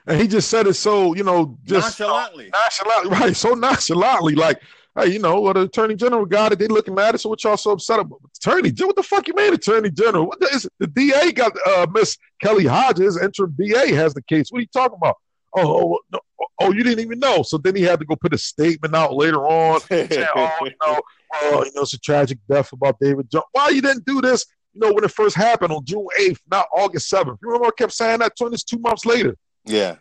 And he just said it so, you know, just Nonchalantly. nonchalantly, right? So nonchalantly, like, hey, you know, what the attorney general got it, they looking at it. So what y'all so upset about? Attorney general, what the fuck you made attorney general? What the, is, the DA got uh, Miss Kelly Hodges, interim DA has the case. What are you talking about? Oh, oh, no, oh, you didn't even know. So then he had to go put a statement out later on. (laughs) saying, oh, you know, oh, you know, it's a tragic death about David Jones. Why you didn't do this? You know, when it first happened on June 8th, not August 7th. You remember I kept saying that to this two months later. Yeah.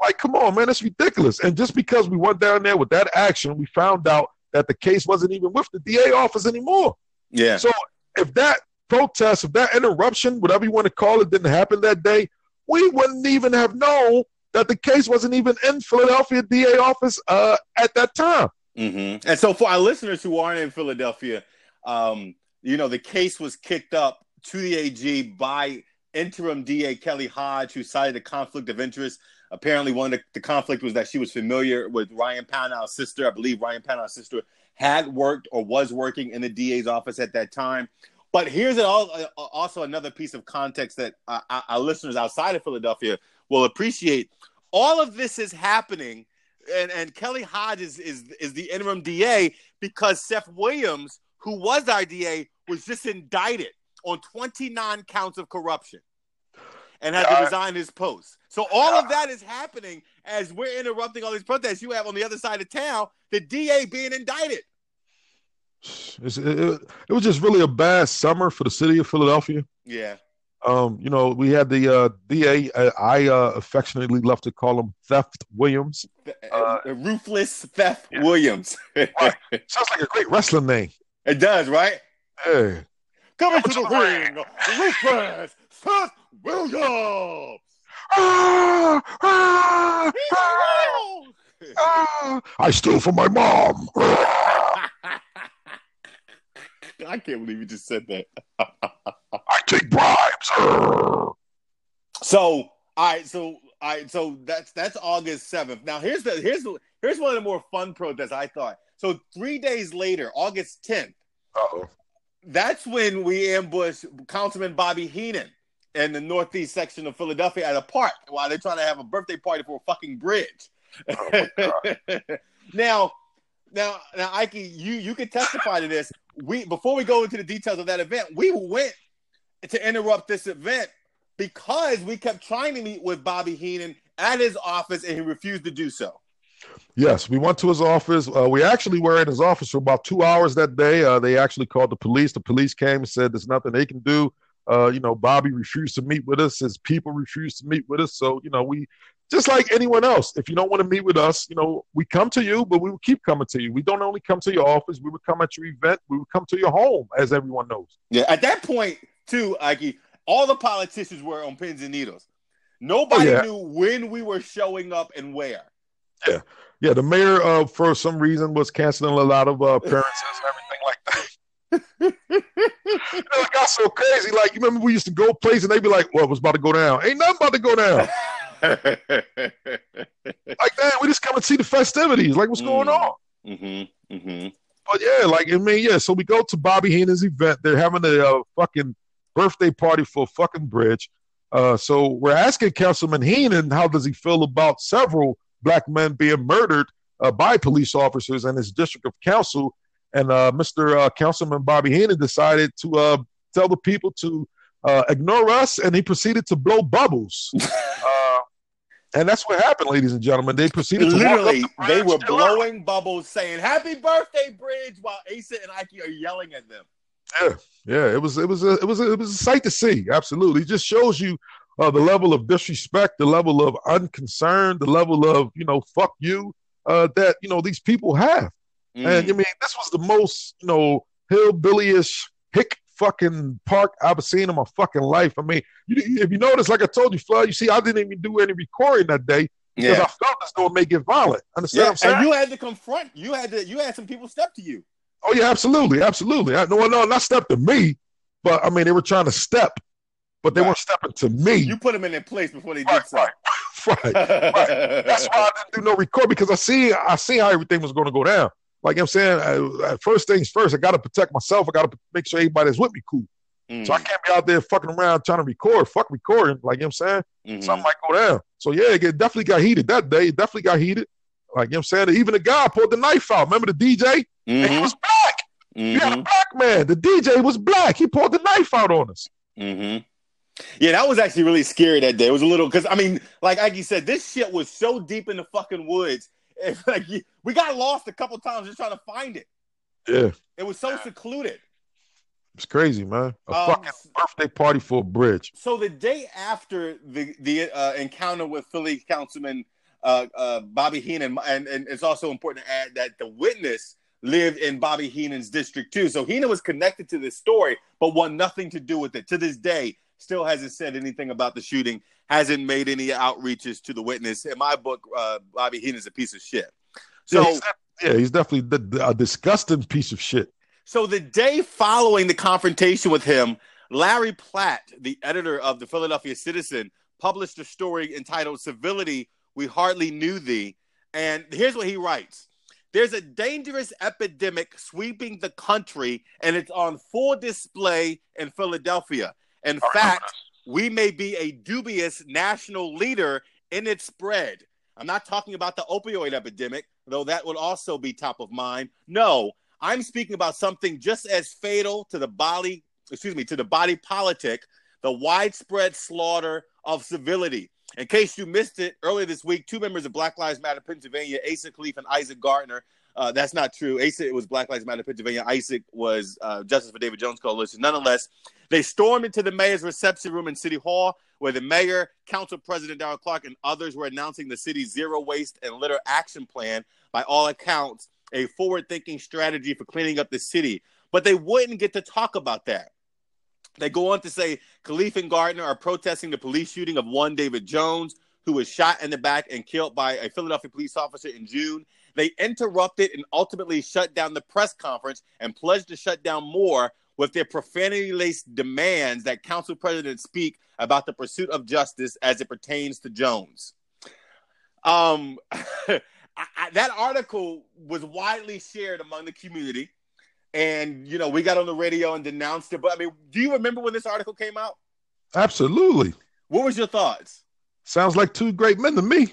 Like, come on, man, it's ridiculous. And just because we went down there with that action, we found out that the case wasn't even with the DA office anymore. Yeah. So if that protest, if that interruption, whatever you want to call it, didn't happen that day, we wouldn't even have known that the case wasn't even in Philadelphia DA office uh, at that time. hmm And so, for our listeners who aren't in Philadelphia, um, you know, the case was kicked up to the AG by interim DA Kelly Hodge, who cited a conflict of interest. Apparently, one of the, the conflict was that she was familiar with Ryan Pownall's sister. I believe Ryan Pownall's sister had worked or was working in the DA's office at that time. But here's an, al- uh, also another piece of context that our our listeners outside of Philadelphia will appreciate. All of this is happening and, and Kelly Hodge is, is is the interim DA because Seth Williams, who was our DA, was just indicted on 29 counts of corruption and had to resign his post. So all of that is happening as we're interrupting all these protests. You have on the other side of town the DA being indicted. It, it, it was just really a bad summer for the city of Philadelphia. Yeah. Um, you know, we had the uh, DA. uh, I uh, affectionately love to call him Theft Williams. Uh, Ruthless Theft Williams. Sounds like a great wrestling name. (laughs) it does, right? Hey, Coming to the ring, Ruthless Seth Williams. ah, ah, ah, ah. (laughs) I stole from my mom. (laughs) I can't believe you just said that. (laughs) I take bribes. So, all right, so all right, so that's that's August seventh. Now here's the here's the here's one of the more fun protests I thought. So three days later, August tenth. That's when we ambushed Councilman Bobby Henon in the northeast section of Philadelphia at a park while they're trying to have a birthday party for a fucking bridge. Oh (laughs) now, now, now, Ike, you you can testify to this. We before we go into the details of that event, we went to interrupt this event because we kept trying to meet with Bobby Henon at his office and he refused to do so. Yes, we went to his office. Uh, we actually were in his office for about two hours that day. Uh, they actually called the police. The police came and said there's nothing they can do. Uh, you know, Bobby refused to meet with us. His people refused to meet with us. So, you know, we just like anyone else. If you don't want to meet with us, you know, we come to you, but we will keep coming to you. We don't only come to your office. We would come at your event. We would come to your home, as everyone knows. Yeah, at that point, too, Ike, all the politicians were on pins and needles. Nobody Oh, yeah. knew when we were showing up and where. Yeah, yeah. the mayor, uh, for some reason, was canceling a lot of uh, appearances and everything like that. you (laughs) know, it got so crazy. Like, you remember we used to go places and they'd be like, well, what's about to go down? Ain't nothing about to go down. (laughs) Like, damn, we just come and see the festivities. Like, what's going Mm. on? mm-hmm, mm-hmm. But yeah, like I mean, yeah. So we go to Bobby Henon's event. They're having a uh, fucking birthday party for a fucking bridge. Uh, so we're asking Councilman Henon how does he feel about several black men being murdered uh, by police officers in his district of council. And uh, Mr. Uh, Councilman Bobby Henon decided to uh, tell the people to uh, ignore us, and he proceeded to blow bubbles. (laughs) uh, and that's what happened, ladies and gentlemen. They proceeded to walk up Literally, the they were out. blowing bubbles saying "Happy Birthday, Bridge" while Asa and Ike are yelling at them. Yeah, yeah, it was it was a it was a, it was a sight to see. Absolutely, it just shows you uh, the level of disrespect, the level of unconcern, the level of you know fuck you uh, that you know these people have. Mm. And I mean, this was the most you know hillbillyish hick fucking park I've seen in my fucking life. I mean, you, if you notice, like I told you, Flood, you see, I didn't even do any recording that day because yeah, I felt as though it may get violent. Understand what yeah. I'm saying? and you had to confront. You had to. You had some people step to you. Oh yeah, absolutely, absolutely. I, no, no, not step to me, but I mean they were trying to step, but they Right. weren't stepping to me. You put them in their place before they did right, so. (laughs) right, right. That's why I didn't do no record because I see, I see how everything was going to go down. Like I'm saying, uh, first things first, I got to protect myself. I got to make sure everybody that's with me cool. Mm, So I can't be out there fucking around trying to record. Fuck recording. Like you know what I'm saying, mhm. something might go down. So yeah, it definitely got heated that day. It definitely got heated. Like you know what I'm saying, even the guy pulled the knife out. Remember the DJ? And he was black. You had a mhm, black man. The DJ was black. He pulled the knife out on us. mhm. Yeah, that was actually really scary that day. It was a little because I mean, like Ike said, this shit was so deep in the fucking woods. (laughs) It's like we got lost a couple times just trying to find it. Yeah, It was so secluded. it's crazy, man. A Um, fucking birthday party for a bridge. So the day after the the uh, encounter with Philly Councilman uh, uh, Bobby Henon, and, and it's also important to add that the witness lived in Bobby Henon's district too. So Henon was connected to this story, but want nothing to do with it. To this day, still hasn't said anything about the shooting. Hasn't made any outreaches to the witness. In my book, uh, Bobby Henon's a piece of shit. So. yeah, he's, yeah, he's definitely the- a disgusting piece of shit. So the day following the confrontation with him, Larry Platt, the editor of the Philadelphia Citizen, published a story entitled Civility We Hardly Knew Thee. And here's what he writes. There's a dangerous epidemic sweeping the country, and it's on full display in Philadelphia. In fact, we may be a dubious national leader in its spread. I'm not talking about the opioid epidemic, though that would also be top of mind. No, I'm speaking about something just as fatal to the body, excuse me, to the body politic, the widespread slaughter of civility. In case you missed it, earlier this week, two members of Black Lives Matter Pennsylvania, Asa Khalif and Isaac Gardner, uh, that's not true. Asa it was Black Lives Matter Pennsylvania. Isaac was uh, Justice for David Jones Coalition. Nonetheless, they stormed into the mayor's reception room in City Hall, where the mayor, council president Darrell Clarke, and others were announcing the city's zero waste and litter action plan. By all accounts, a forward-thinking strategy for cleaning up the city. But they wouldn't get to talk about that. They go on to say Khalif and Gardner are protesting the police shooting of one David Jones, who was shot in the back and killed by a Philadelphia police officer in June. They interrupted and ultimately shut down the press conference and pledged to shut down more with their profanity laced demands that council President speak about the pursuit of justice as it pertains to Jones. Um, (laughs) I, I, that article was widely shared among the community. And, you know, we got on the radio and denounced it. But I mean, do you remember when this article came out? Absolutely. What was your thoughts? Sounds like two great men to me.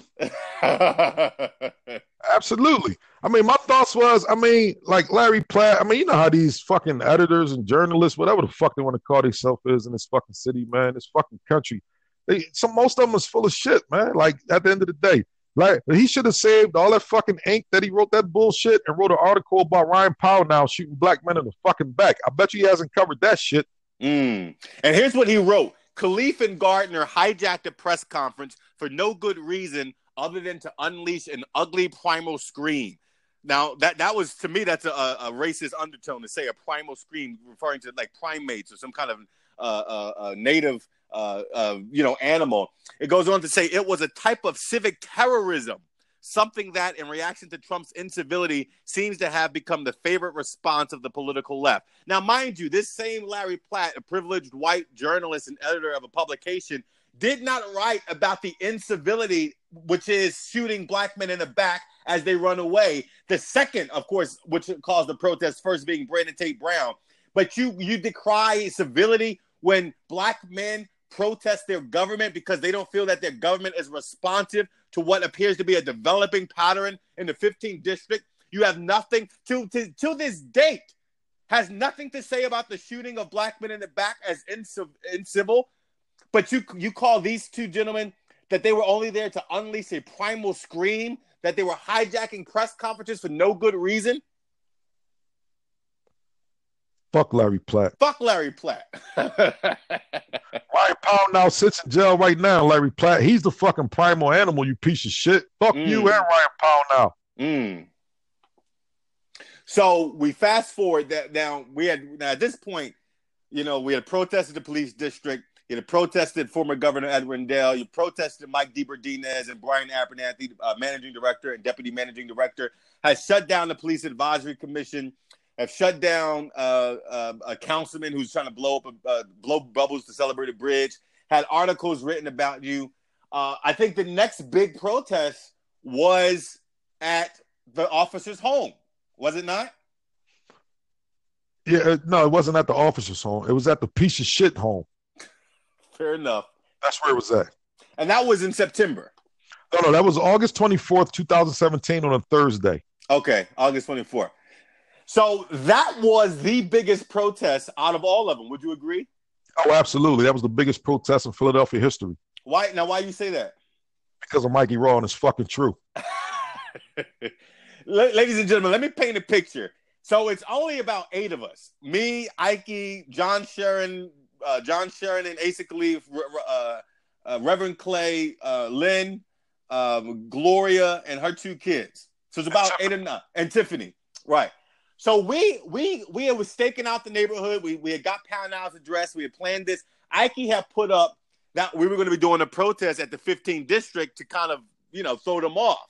(laughs) Absolutely. I mean, my thoughts was, I mean, like Larry Platt. I mean, you know how these fucking editors and journalists, whatever the fuck they want to call themselves, is in this fucking city, man, this fucking country. They, some most of them is full of shit, man. Like at the end of the day, like he should have saved all that fucking ink that he wrote that bullshit and wrote an article about Ryan Pownall shooting black men in the fucking back. I bet you he hasn't covered that shit. Mm. And here's what he wrote: Khalif and Gardner hijacked a press conference for no good reason other than to unleash an ugly primal scream. Now that that was to me that's a, a racist undertone to say a primal scream, referring to like primates or some kind of uh, uh, uh, native uh, uh, you know animal. It goes on to say it was a type of civic terrorism, something that, in reaction to Trump's incivility, seems to have become the favorite response of the political left. Now, mind you, this same Larry Platt, a privileged white journalist and editor of a publication, did not write about the incivility, which is shooting black men in the back as they run away. The second, of course, which caused the protest, first being Brandon Tate Brown. But you you decry civility when black men protest their government because they don't feel that their government is responsive to what appears to be a developing pattern in the 15th district. You have nothing to, to, to this date has nothing to say about the shooting of black men in the back as incivil, but you you call these two gentlemen that they were only there to unleash a primal scream, that they were hijacking press conferences for no good reason. Fuck Larry Platt. Fuck Larry Platt. Larry Ryan now sits in jail right now, Larry Platt. He's the fucking primal animal, you piece of shit. Fuck mm. you and Ryan Pownall. Mm. So we fast forward that now we had now at this point, you know, we had protested the police district. You had protested former Governor Ed Rendell. You protested Mike DiBerardinis and Brian Abernathy, uh, managing director and deputy managing director, has shut down the police advisory commission have shut down uh, uh, a councilman who's trying to blow up a, uh, blow bubbles to celebrate a bridge. Had articles written about you. Uh, I think the next big protest was at the officer's home, was it not? Yeah, uh, no, it wasn't at the officer's home. It was at the piece of shit home. (laughs) Fair enough. That's where it was at. And that was in September. No, no, that was August 24th, 2017 on a Thursday. Okay, August 24th. So that was the biggest protest out of all of them. Would you agree? Oh, absolutely. That was the biggest protest in Philadelphia history. Why now? Why you say that? Because of Mikey Raw and it's fucking true. (laughs) Ladies and gentlemen, let me paint a picture. So it's only about eight of us: me, Ike, John Sharon, uh, John Sharon, and Asa Khalif, uh, uh, Reverend Clay, uh, Lynn, um, Gloria, and her two kids. So it's about eight or nine, and Tiffany, right? So we we we was staking out the neighborhood. We we had got Pownall's address. We had planned this. Ike had put up that we were going to be doing a protest at the 15th district to kind of you know throw them off,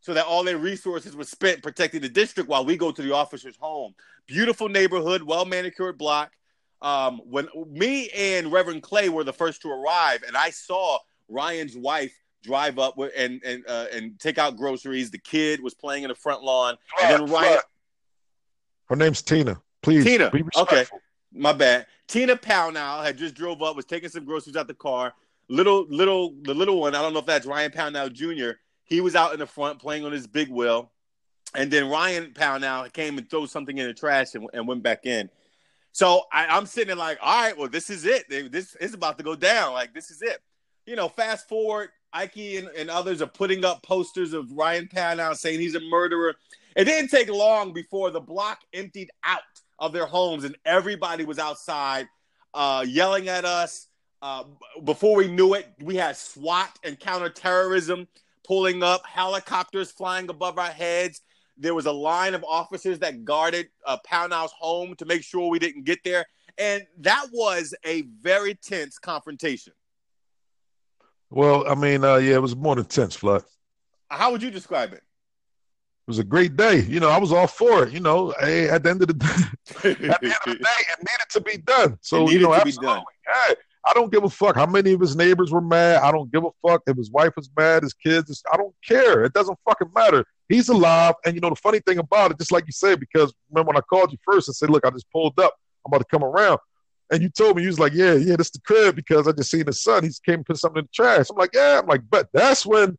so that all their resources were spent protecting the district while we go to the officer's home. Beautiful neighborhood, well manicured block. Um, when me and Reverend Clay were the first to arrive, and I saw Ryan's wife drive up and and uh, and take out groceries. The kid was playing in the front lawn, and then Ryan. Her name's Tina. Please. Tina. okay. My bad. Tina Pownall had just drove up, was taking some groceries out the car. Little, little, the little one, I don't know if that's Ryan Pownall Jr. He was out in the front playing on his big wheel. And then Ryan Pownall came and threw something in the trash and, and went back in. So I, am sitting there like, all right, well, this is it. This is about to go down. Like, this is it. You know, fast forward, Ike and, and others are putting up posters of Ryan Pownall saying he's a murderer. It didn't take long before the block emptied out of their homes and everybody was outside uh, yelling at us. Uh, before we knew it, we had SWAT and counterterrorism pulling up, helicopters flying above our heads. There was a line of officers that guarded uh, Pownall's home to make sure we didn't get there. and that was a very tense confrontation. Well, I mean, uh, yeah, it was more than tense, Flood. How would you describe it? Was a great day. You know, I was all for it. You know, hey, at the end of the (laughs) day, at the end of the (laughs) day, it needed to be done. So you know, absolutely. Hey, I don't give a fuck how many of his neighbors were mad. I don't give a fuck if his wife was mad, his kids. I don't care. It doesn't fucking matter. He's alive. And you know, the funny thing about it, just like you said, because remember when I called you first and said, look, I just pulled up. I'm about to come around. And you told me, you was like, yeah, yeah, this is the crib because I just seen his son. He came and put something in the trash. I'm like, yeah. I'm like, but That's when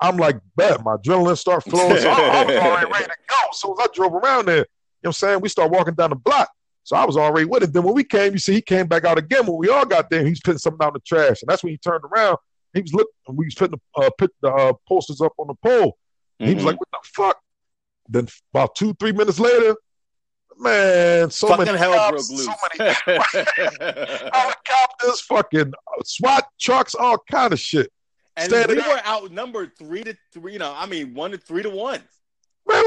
I'm like, bet. My adrenaline start flowing. So I, was already (laughs) ready to go. So as I drove around there, you know what I'm saying? We start walking down the block. So I was already with it. Then when we came, you see, he came back out again. When we all got there, he was putting something out in the trash. And that's when he turned around. He was looking, we was putting the, uh, put the uh, posters up on the pole. And He was like, what the fuck? Then about two, three minutes later, man, so Fucking many hell cops, broke loose. so many (laughs) (laughs) helicopters, fucking uh, SWAT trucks, all kind of shit. And Standing we were outnumbered three to three. You know, I mean, one to three to one. Man,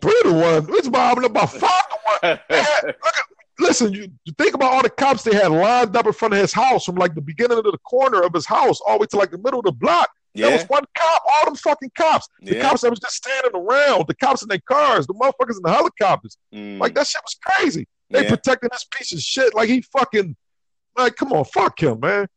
three to one. It's about about five to one. (laughs) Had- look at, listen, you, you think about all the cops they had lined up in front of his house from like the beginning of the corner of his house all the way to like the middle of the block. There was one cop, all them fucking cops. The Yeah. cops that was just standing around, the cops in their cars, the motherfuckers in the helicopters. Mm, Like that shit was crazy. They yeah. protecting this piece of shit like he fucking like come on, fuck him, man.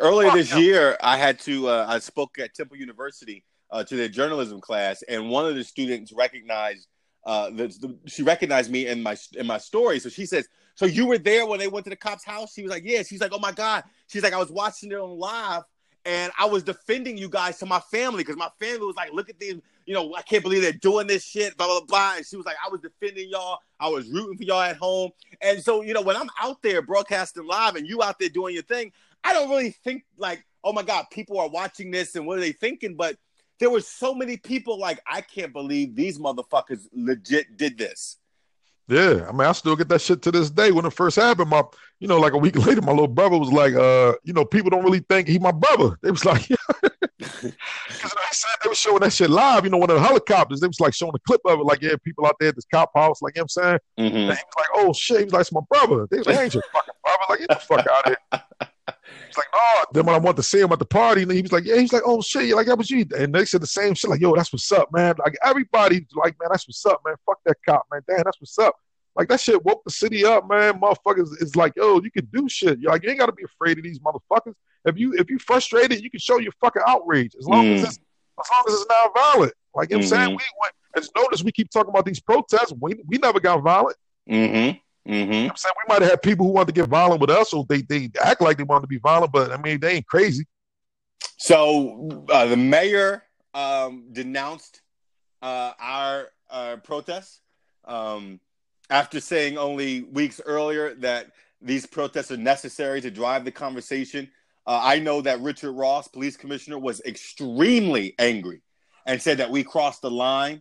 Earlier this year, I had to. Uh, I spoke at Temple University uh, to their journalism class, and one of the students recognized. Uh, the, the, she recognized me in my in my story, so she says, "So you were there when they went to the cop's house?" She was like, "Yeah." She's like, "Oh my god!" She's like, "I was watching it on live, and I was defending you guys to my family because my family was like, look at these, you know, I can't believe they're doing this shit, blah blah blah." And she was like, "I was defending y'all. I was rooting for y'all at home." And so, you know, when I'm out there broadcasting live and you out there doing your thing, I don't really think like, oh my God, people are watching this and what are they thinking? But there were so many people like, I can't believe these motherfuckers legit did this. Yeah, I mean, I still get that shit to this day. When it first happened, my, you know, like a week (laughs) later, my little brother was like, uh, you know, people don't really think he my brother. They was like, (laughs) because you know, he said they were showing that shit live. You know, one of the helicopters, they was like showing a clip of it, like, yeah, people out there at this cop house, like, you know what I'm saying? And he was like, oh shit, he was like, it's my brother. They was like, ain't your fucking brother. Like, get the fuck out of here. He's like, no. Then when I wanted to see him at the party, and he was like, yeah, he's like, oh shit, like that was you. And they said the same shit, like, yo, that's what's up, man. Like everybody, like, man, that's what's up, man. Fuck that cop, man. Damn, that's what's up. Like that shit woke the city up, man. Motherfuckers is like, yo, you can do shit. You're like, you ain't gotta be afraid of these motherfuckers. If you if you frustrated, you can show your fucking outrage as long as Mm. it's as long as it's not violent. Like you know what I'm saying, Mhm. we went. As notice, we keep talking about these protests. We we never got violent. Mm-hmm. Mm-hmm. You know I'm saying we might have people who want to get violent with us, or they they act like they want to be violent, but I mean they ain't crazy. So uh, the mayor um, denounced uh, our uh, protests um, after saying only weeks earlier that these protests are necessary to drive the conversation. Uh, I know that Richard Ross, police commissioner, was extremely angry and said that we crossed the line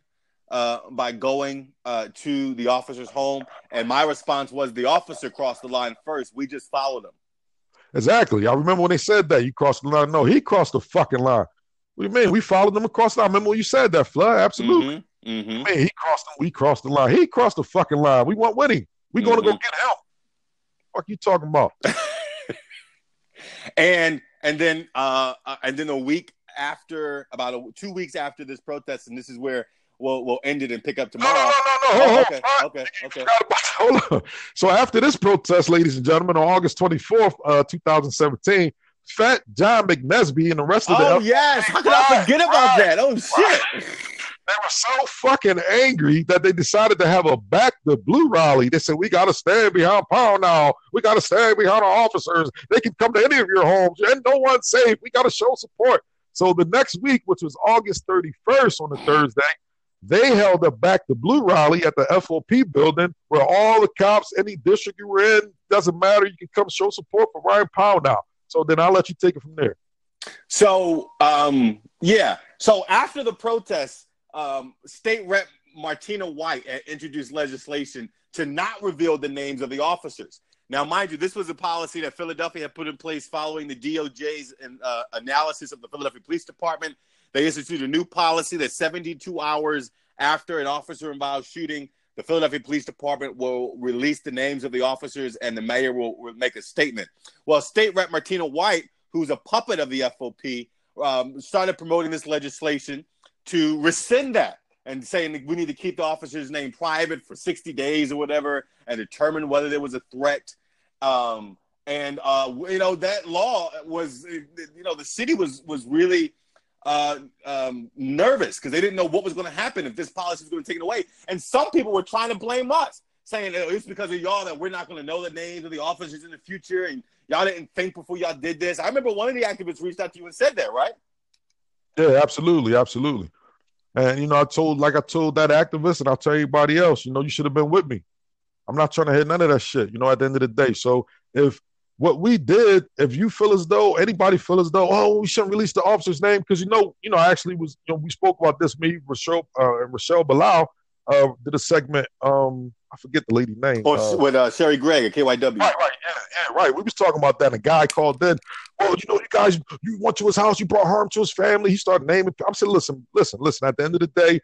uh, by going uh, to the officer's home. And my response was the officer crossed the line first. We just followed him. Exactly. I remember when they said that you crossed the line. No, he crossed the fucking line. What do you mean? We followed them across the line. Remember when you said that, Flood? Absolutely. Mm-hmm. Mm-hmm. Man, he crossed. The, we crossed the line. He crossed the fucking line. We went with him. We going to go get help. Fuck you talking about? (laughs) and and then uh uh, and then a week after about a, two weeks after this protest and this is where we'll we'll end it and pick up tomorrow. No, no, no, no, no. Oh, Hold, okay okay okay Hold on. So after this protest, ladies and gentlemen, on August 24th, uh, 2017, Fat John McNesby and the rest of the oh yes how could i forget about that oh shit they were so fucking angry that they decided to have a back the blue rally. They said, We gotta stand behind Pownall. We gotta stand behind our officers. They can come to any of your homes and no one's safe. We gotta show support. So the next week, which was August 31st on a Thursday, they held up back the blue rally at the FOP building where all the cops, any district you were in, doesn't matter, you can come show support for Ryan Pownall. So then I'll let you take it from there. so um yeah so after the protests um state rep martina white introduced legislation to not reveal the names of the officers Now, mind you, this was a policy that Philadelphia had put in place following the DOJ's uh, analysis of the Philadelphia Police Department. They instituted a new policy that 72 hours after an officer involved shooting, the Philadelphia Police Department will release the names of the officers and the mayor will, will make a statement. Well, State Rep Martina White, who's a puppet of the FOP, um, started promoting this legislation to rescind that and saying we need to keep the officer's name private for 60 days or whatever and determine whether there was a threat. Um, and uh, you know that law was, you know, the city was was really uh, um, nervous because they didn't know what was going to happen if this policy was going to take it away. And some people were trying to blame us, saying oh, it's because of y'all that we're not going to know the names of the officers in the future, and y'all didn't think before y'all did this. I remember one of the activists reached out to you and said that, right? Yeah, absolutely, absolutely. And you know, I told like I told that activist, and I'll tell everybody else, you know, you should have been with me. I'm not trying to hear none of that shit, you know, at the end of the day. So if what we did, if you feel as though anybody feel as though, oh, we shouldn't release the officer's name, because you know, you know, I actually was, you know, we spoke about this, me, Rochelle, uh, and Rochelle Bilal uh, did a segment, um, I forget the lady name. Oh, uh, with uh, Sherry Gregg at KYW. Right, right, yeah, yeah, right. We was talking about that. And a guy called in. Well, you know, you guys, you went to his house, you brought harm to his family. He started naming. I'm saying, listen, listen, listen. At the end of the day,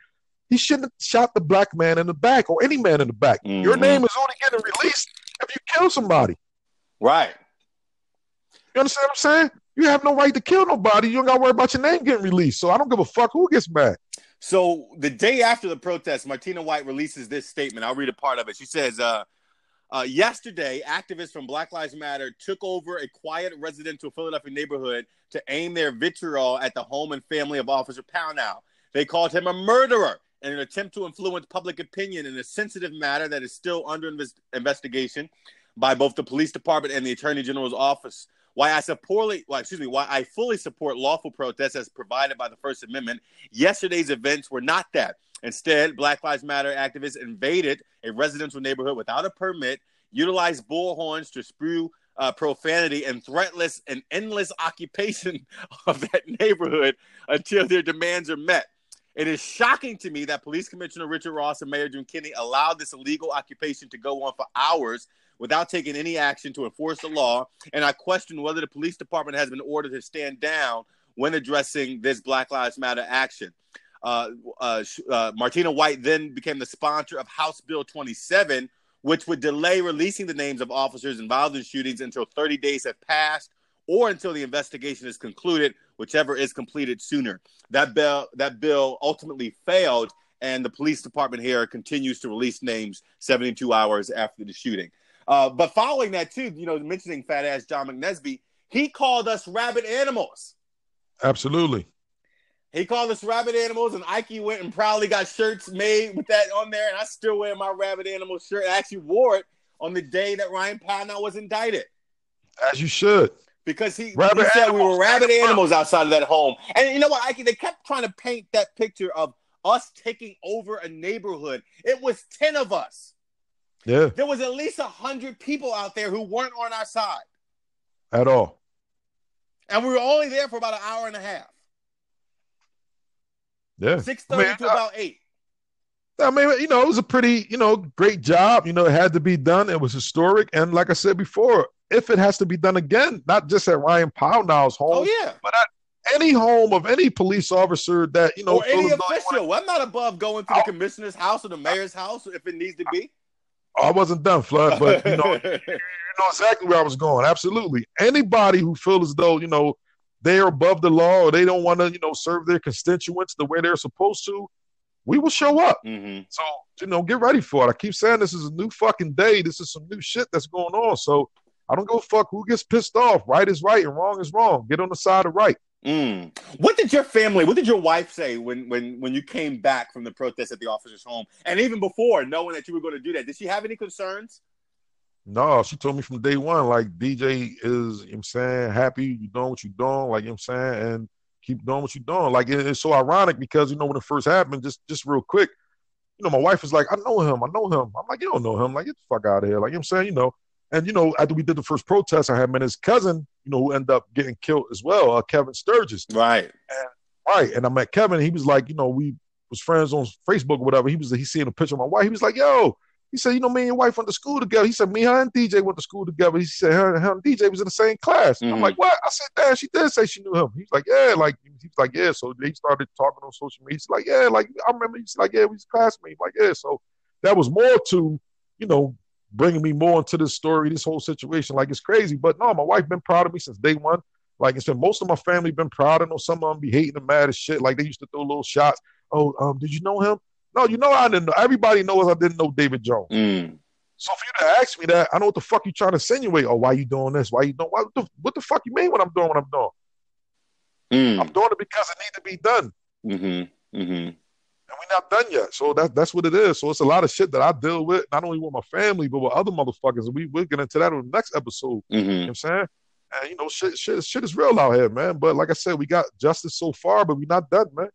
he shouldn't have shot the black man in the back or any man in the back. Mm-hmm. Your name is only getting released if you kill somebody. Right. You understand what I'm saying? You have no right to kill nobody. You don't got to worry about your name getting released. So I don't give a fuck who gets mad. So the day after the protest, Martina White releases this statement. I'll read a part of it. She says, uh, uh, yesterday, activists from Black Lives Matter took over a quiet residential Philadelphia neighborhood to aim their vitriol at the home and family of Officer Pownall. They called him a murderer in an attempt to influence public opinion in a sensitive matter that is still under invest- investigation by both the police department and the attorney general's office. Why I support, well, excuse me, why I fully support lawful protests as provided by the First Amendment. Yesterday's events were not that. Instead, Black Lives Matter activists invaded a residential neighborhood without a permit, utilized bullhorns to spew uh, profanity and threatless and endless (laughs) occupation of that neighborhood until their demands are met. It is shocking to me that Police Commissioner Richard Ross and Mayor Jim Kenney allowed this illegal occupation to go on for hours without taking any action to enforce the law. And I question whether the police department has been ordered to stand down when addressing this Black Lives Matter action. Uh, uh, uh, Martina White then became the sponsor of House Bill 27, which would delay releasing the names of officers involved in shootings until 30 days have passed or until the investigation is concluded, whichever is completed sooner. That bill, that bill ultimately failed, and the police department here continues to release names 72 hours after the shooting. Uh, but following that too, you know, mentioning fat ass John McNesby, he called us rabbit animals. Absolutely. He called us rabbit animals, and Ike went and proudly got shirts made with that on there, and I still wear my rabbit animal shirt. I actually wore it on the day that Ryan Pownall was indicted. As you should. Because he, Rabid he said we were rabbit animals outside of that home. And you know what, Ike, they kept trying to paint that picture of us taking over a neighborhood. It was 10 of us. Yeah, There was at least a 100 people out there who weren't on our side. at all. And we were only there for about an hour and a half. Yeah. Six I mean, to uh, about eight. I mean, you know, it was a pretty, you know, great job. You know, it had to be done. It was historic. And like I said before, if it has to be done again, not just at Ryan Pownall's home, Oh yeah. but at any home of any police officer that, you know, or any feels as though they official. I'm not above going to the Oh. commissioner's house or the mayor's house if it needs to be. I wasn't done, Flood, but you know, (laughs) you know exactly where I was going. Absolutely. Anybody who feels as though, you know, they're above the law or they don't want to, you know, serve their constituents the way they're supposed to, we will show up. hmm So, you know, get ready for it. I keep saying this is a new fucking day. This is some new shit that's going on. So I don't give a fuck who gets pissed off. Right is right and wrong is wrong. Get on the side of right. Mm. What did your family, what did your wife say when when when you came back from the protest at the officer's home, and even before knowing that you were going to do that? Did she have any concerns? No, she told me from day one, like DJ is, you know what I'm saying, happy you doing what you're doing, like you know what I'm saying, and keep doing what you're doing. Like it- it's so ironic because you know when it first happened, just just real quick, you know, my wife was like, I know him, I know him. I'm like, you don't know him, like get the fuck out of here. Like you know I'm saying, you know. And you know, after we did the first protest, I had met his cousin, you know, who ended up getting killed as well, uh, Kevin Sturgis. Right. Right. And I met Kevin. He was like, you know, we was friends on Facebook or whatever. He was he seen a picture of my wife. He was like, yo, he said, you know, me and your wife went to school together. He said, me, her, and DJ went to school together. He said, her, her and DJ was in the same class. Mhm. I'm like, what? I said, damn, she did say she knew him. He's like, yeah, like he was like, yeah. So they started talking on social media. He's like, yeah, like I remember. He's like, yeah, we was classmates. Like, yeah. So that was more to, you know, bringing me more into this story, this whole situation. Like it's crazy, but no, my wife been proud of me since day one. Like I said, most of my family been proud. I know some of them be hating and mad as shit. Like they used to throw little shots. Oh, um, did you know him? No, you know I didn't know. Everybody knows I didn't know David Jones. Mm. So for you to ask me that, I know what the fuck you trying to insinuate. Oh, why you doing this? Why you doing? What the, what the fuck you mean when I'm doing what I'm doing? Mm. I'm doing it because it needs to be done, Mm-hmm. Mm-hmm. And we're not done yet. So that's that's what it is. So it's a lot of shit that I deal with, not only with my family, but with other motherfuckers. And we we'll get into that in the next episode. You know Mm-hmm. what I'm saying? And you know, shit, shit, shit is real out here, man. But like I said, we got justice so far, but we're not done, man.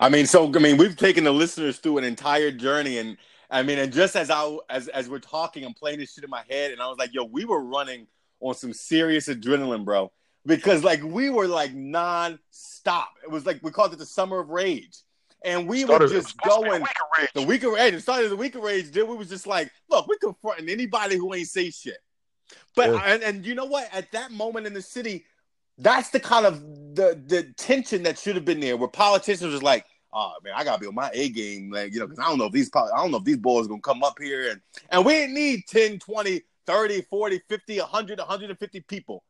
I mean, so I mean, we've taken the listeners through an entire journey, and I mean, and just as I as as we're talking, I'm playing this shit in my head, and I was like, "Yo, we were running on some serious adrenaline, bro," because like we were like non-stop. It was like we called it the summer of rage, and we Started- were just supposed to going. week of rage. The week of rage, it started the week of rage. Dude, we was just like, look, we confronting anybody who ain't say shit. But Yeah. and, and you know what? At that moment in the city, that's the kind of the the tension that should have been there, where politicians was like, "Oh man, I gotta be on my A game, like you know, because I don't know if these I don't know if these boys gonna come up here and and we didn't need 10, 20, 30, 40, 50, 100, 150 people.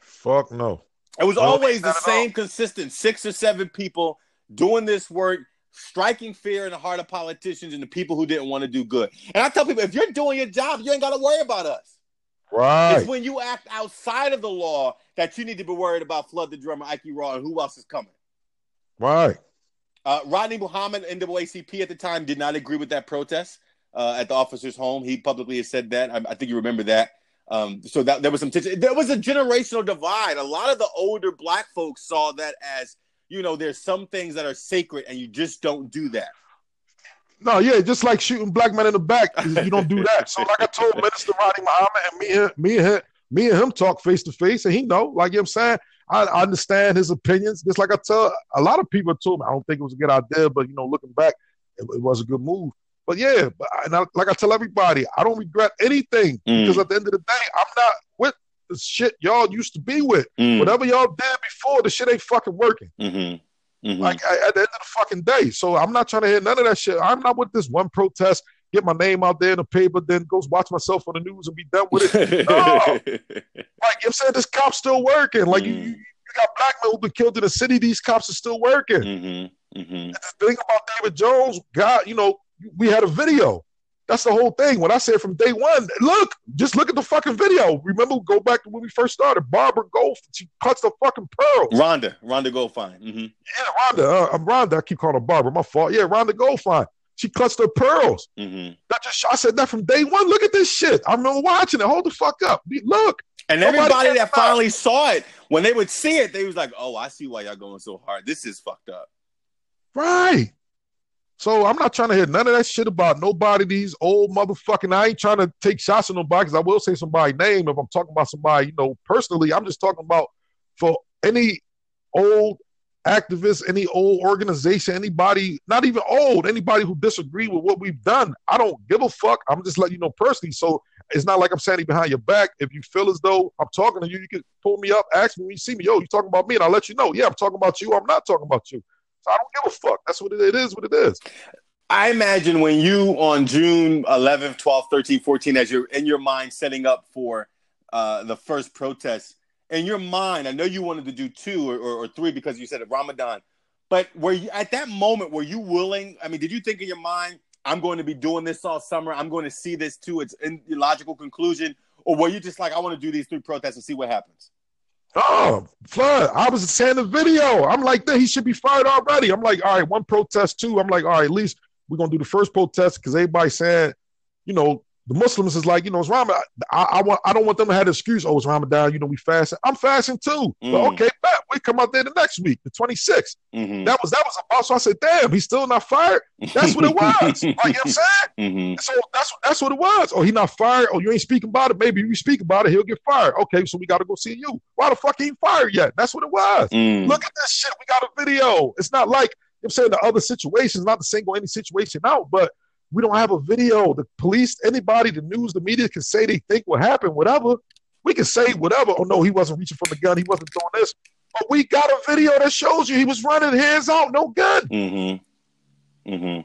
Fuck no. It was No, always the same consistent six or seven people doing this work, striking fear in the heart of politicians and the people who didn't want to do good. And I tell people, if you're doing your job, you ain't got to worry about us. Right. It's when you act outside of the law that you need to be worried about Flood the Drummer, Ike Raw, and who else is coming. Right. Uh, Rodney Muhammad, NAACP at the time, did not agree with that protest uh, at the officer's home. He publicly has said that. I, I think you remember that. Um, so that there was some tension. There was a generational divide. A lot of the older black folks saw that as, you know, there's some things that are sacred and you just don't do that. No, yeah, just like shooting black men in the back, you don't do (laughs) that. So, like I told Minister Rodney Muhammad, and me and me and him, me and him talk face to face, and he know, like you know what I'm saying, I, I understand his opinions. Just like I tell a lot of people told me, I don't think it was a good idea, but you know, looking back, it, it was a good move. But yeah, but I, and I, like I tell everybody, I don't regret anything Mm. because at the end of the day, I'm not with shit y'all used to be with. Mm. Whatever y'all did before, the shit ain't fucking working. Mm-hmm. Mm-hmm. Like I, at the end of the fucking day. So I'm not trying to hear none of that shit. I'm not with this one protest, get my name out there in the paper, then go watch myself on the news and be done with it. (laughs) no. Like you know what I'm saying, this cop's still working. Like you, Mm. you, you got black men who've been killed in the city, these cops are still working. mm-hmm. Mm-hmm. The thing about David Jones, God, you know, we had a video. That's the whole thing. When I said from day one, look, just look at the fucking video. Remember, go back to when we first started. Barbara Gold, she cuts the fucking pearls. Rhonda, Rhonda Goldfine. Mm-hmm. Yeah, Rhonda. Uh, I'm Rhonda. I keep calling her Barbara. My fault. Yeah, Rhonda Goldfine. She clutched her pearls. Mm-hmm. That just I said that from day one. Look at this shit. I remember watching it. Hold the fuck up. Look. And everybody that finally saw it, when they would see it, they was like, "Oh, I see why y'all going so hard. This is fucked up." Right. So I'm not trying to hear none of that shit about nobody. These old motherfucking. I ain't trying to take shots at nobody because I will say somebody's name if I'm talking about somebody. You know, personally, I'm just talking about for any old activist, any old organization, anybody, not even old, anybody who disagree with what we've done. I don't give a fuck. I'm just letting you know personally. So it's not like I'm standing behind your back. If you feel as though I'm talking to you, you can pull me up, ask me when you see me, yo, you talking about me, and I'll let you know. Yeah, I'm talking about you. I'm not talking about you. So I don't give a fuck. That's what it, it is. What it is. I imagine when you on June 11th, 12th, 13th, 14th, as you're in your mind setting up for uh, the first protest, in your mind, I know you wanted to do two or, or, or three because you said Ramadan, but were you at that moment? Were you willing? I mean, did you think in your mind, I'm going to be doing this all summer. I'm going to see this to its logical conclusion, or were you just like, I want to do these three protests and see what happens? Oh, Flood. I was saying the video. I'm like, that he should be fired already. I'm like, all right, one protest, two. I'm like, all right, at least we're gonna do the first protest because everybody's saying, you know, the Muslims is like, you know, it's Ramadan. I, I want I don't want them to have an excuse, oh, it's Ramadan, you know, we fasting. I'm fasting too. But Mm. okay, bet we come out there the next week, the 26th. Mm-hmm. That was that was about. So I said, damn, he's still not fired. That's what it (laughs) was. like, you know what I'm saying? mm-hmm. So that's that's what it was. Oh, he not fired. Oh, you ain't speaking about it. Maybe you speak about it, he'll get fired. Okay, so we got to go see you. Why the fuck he ain't fired yet? That's what it was. Mm. Look at this shit. We got a video. It's not like I'm saying the other situations, not to single any situation out, but we don't have a video. The police, anybody, the news, the media can say they think what happened, whatever. We can say whatever. Oh no, he wasn't reaching for the gun. He wasn't doing this. But we got a video that shows you he was running hands out, no gun. Mm-hmm. Mm-hmm.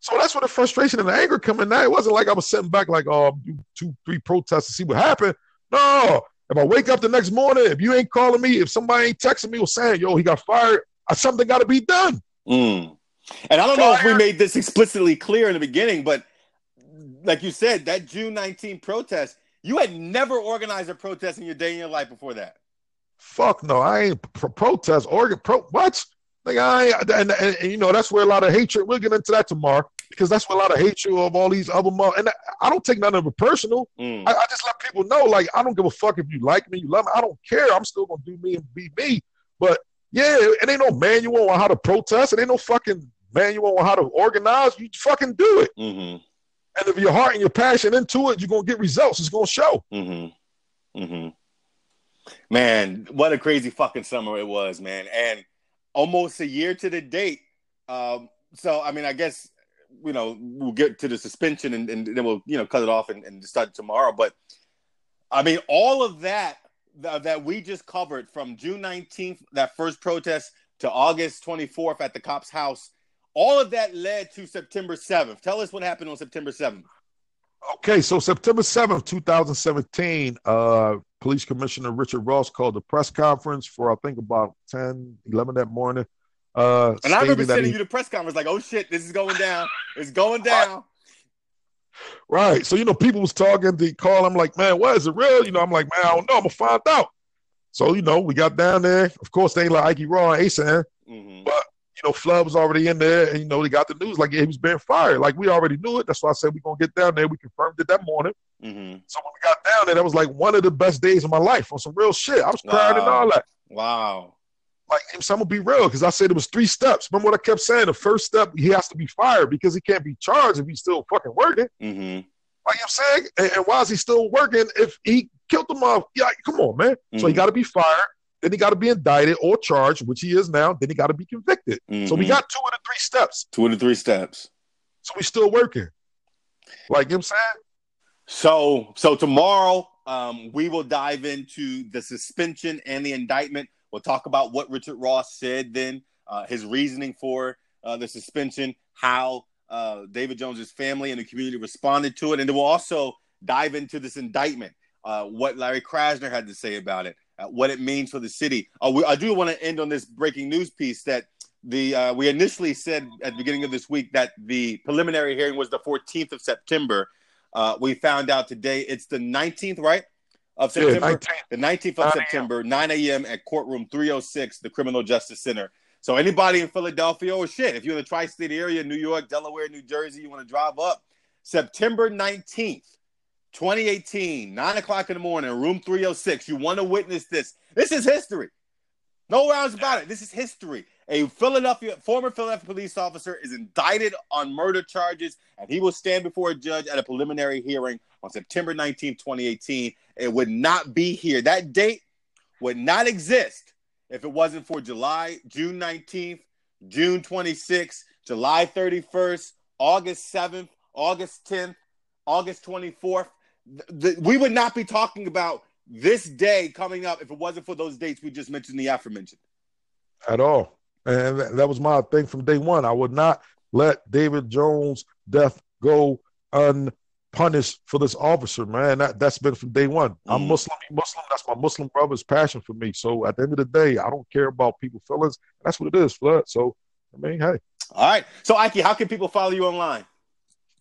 So that's where the frustration and the anger coming now. It wasn't like I was sitting back like, oh, do two, three protests to see what happened. No. If I wake up the next morning, if you ain't calling me, if somebody ain't texting me or saying, yo, he got fired, something got to be done. Mm. And I don't know if we made this explicitly clear in the beginning, but like you said, that June 19 protest, you had never organized a protest in your day in your life before that. Fuck no, I ain't pro- protest. Oregon, pro, what? Like I and, and, and, you know that's where a lot of hatred. We'll get into that tomorrow because that's where a lot of hatred of all these other. Mo- and I don't take none of it personal. Mm. I, I just let people know, like I don't give a fuck if you like me, you love me. I don't care. I'm still gonna do me and be me. But yeah, it ain't no manual on how to protest. It ain't no fucking manual on how to organize. You fucking do it. Mm-hmm. And if your heart and your passion into it, you're gonna get results. It's gonna show. Mm-hmm. Mm-hmm. Man, what a crazy fucking summer it was, man. And almost a year to the date. Um, so I mean, I guess you know we'll get to the suspension and, and then we'll you know cut it off and, and start tomorrow. But I mean, all of that th- that we just covered from June nineteenth, that first protest, to August twenty fourth at the cops' house. All of that led to September seventh. Tell us what happened on September seventh. Okay, so September 7th, 2017, uh, Police Commissioner Richard Ross called a press conference for, I think, about 10, 11 that morning. Uh, And I remember sending he- you the press conference like, "Oh shit, this is going down. It's going down." Right. So, you know, people was talking, they call, I'm like, man, what is it real? You know, I'm like, man, I don't know. I'm gonna find out. So, you know, we got down there. Of course, they ain't like Ike Raw and Asan, Mhm. but you know, Flood was already in there, and you know, they got the news like yeah, he was being fired. Like we already knew it. That's why I said we're gonna get down there. We confirmed it that morning. Mhm. So when we got down there, that was like one of the best days of my life on some real shit. I was crying and all that. Wow. Like, so I'm gonna be real because I said it was three steps. Remember what I kept saying? The first step, he has to be fired because he can't be charged if he's still fucking working. Mm-hmm. Like I'm saying, and, and why is he still working if he killed them off? Yeah, come on, man. So he Mhm. got to be fired. Then he got to be indicted or charged, which he is now. Then he got to be convicted. So we Mhm. got two of the three steps. Two of the three steps. So we still working. Like you know I'm saying? So so tomorrow um, we will dive into the suspension and the indictment. We'll talk about what Richard Ross said then, uh, his reasoning for uh, the suspension, how uh, David Jones's family and the community responded to it, and then we'll also dive into this indictment, uh, what Larry Krasner had to say about it, what it means for the city. Uh, we, I do want to end on this breaking news piece that the uh, we initially said at the beginning of this week that the preliminary hearing was the 14th of September. Uh, we found out today it's the 19th, right? Of Yeah, September. 19th. The 19th of September, 9 a.m. at courtroom 306, the Criminal Justice Center. So anybody in Philadelphia or shit, if you're in the tri-state area, New York, Delaware, New Jersey, you want to drive up, September 19th, 2018, 9 o'clock in the morning, room 306. You want to witness this. This is history. No rounds about it. This is history. A Philadelphia former Philadelphia police officer is indicted on murder charges, and he will stand before a judge at a preliminary hearing on September 19, 2018. It would not be here. That date would not exist if it wasn't for July, June 19th, June 26th, July 31st, August 7th, August 10th, August 24th. Th- we would not be talking about this day coming up if it wasn't for those dates we just mentioned, the aforementioned. At all. And that- was my thing from day one. I would not let David Jones' death go unpunished for this officer, man. That, that's been from day one. I'm Mhm. Muslim, Muslim. That's my Muslim brother's passion for me. So at the end of the day, I don't care about people's feelings. That's what it is, Flood. So, I mean, hey. All right. So, Ike, how can people follow you online?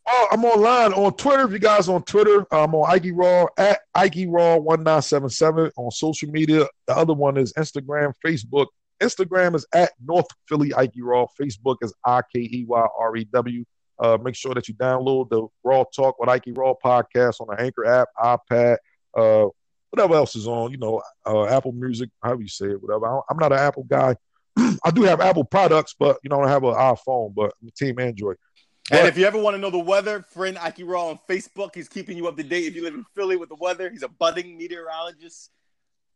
Oh, I'm online on Twitter. If you guys on Twitter, I'm on Ike Raw at Ike Raw one nine seven seven on social media. The other one is Instagram, Facebook. Instagram is at North Philly Ike Raw. Facebook is I K E Y R E W. Uh, make sure that you download the Raw Talk with Ike Raw podcast on the Anchor app, iPad, uh, whatever else is on. You know, uh, Apple Music, however you say it, whatever. I'm not an Apple guy. (clears throat) I do have Apple products, but you know, I don't have an iPhone. But I'm a Team Android. And if you ever want to know the weather, friend Ike Raw on Facebook, he's keeping you up to date. If you live in Philly with the weather, he's a budding meteorologist.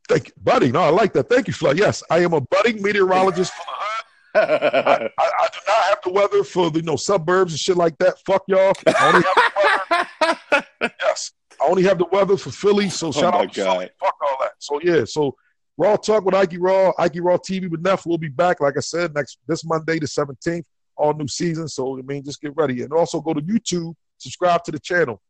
Thank you, buddy. No, I like that. Thank you, Flood. Yes, I am a budding meteorologist for the hood. I, I do not have the weather for the you know suburbs and shit like that. Fuck y'all. I only have the weather. (laughs) yes, I only have the weather for Philly. So oh shout Oh my out to Philly. Fuck all that. So yeah, so Raw Talk with Ike Raw, Ike Raw TV with Neff We'll be back. Like I said, next this Monday the seventeenth. All new season. So I mean, just get ready, and also go to YouTube, subscribe to the channel,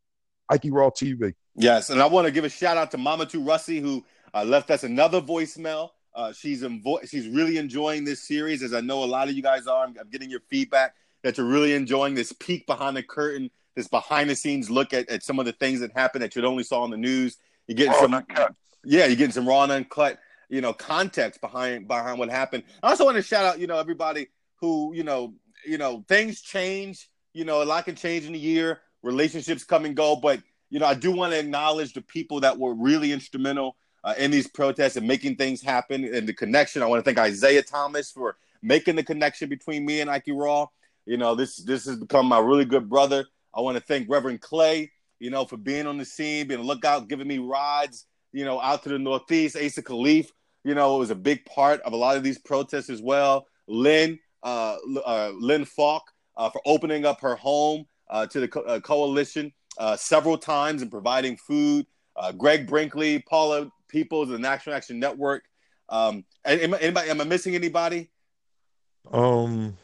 Ike Raw TV. Yes, and I want to give a shout out to Mama Tu Russi who uh, left us another voicemail. Uh, she's invo- she's really enjoying this series, as I know a lot of you guys are. I'm, I'm getting your feedback that you're really enjoying this peek behind the curtain, this behind the scenes look at, at some of the things that happen that you only saw on the news. You're getting Raw some, uncut. yeah, you're getting some raw and uncut, you know, context behind behind what happened. I also want to shout out, you know, everybody who, you know, you know, things change. You know, a lot can change in a year. Relationships come and go, but you know, I do want to acknowledge the people that were really instrumental uh, in these protests and making things happen and the connection. I want to thank Isaiah Thomas for making the connection between me and Ike Raw. You know, this this has become my really good brother. I want to thank Reverend Clay, you know, for being on the scene, being a lookout, giving me rides, you know, out to the Northeast. Asa Khalif, you know, was a big part of a lot of these protests as well. Lynn, uh, uh, Lynn Falk, uh, for opening up her home uh, to the co- uh, coalition uh, several times and providing food. Uh, Greg Brinkley, Paula Peoples, the National Action Network. Um, anybody, am I missing anybody? Um,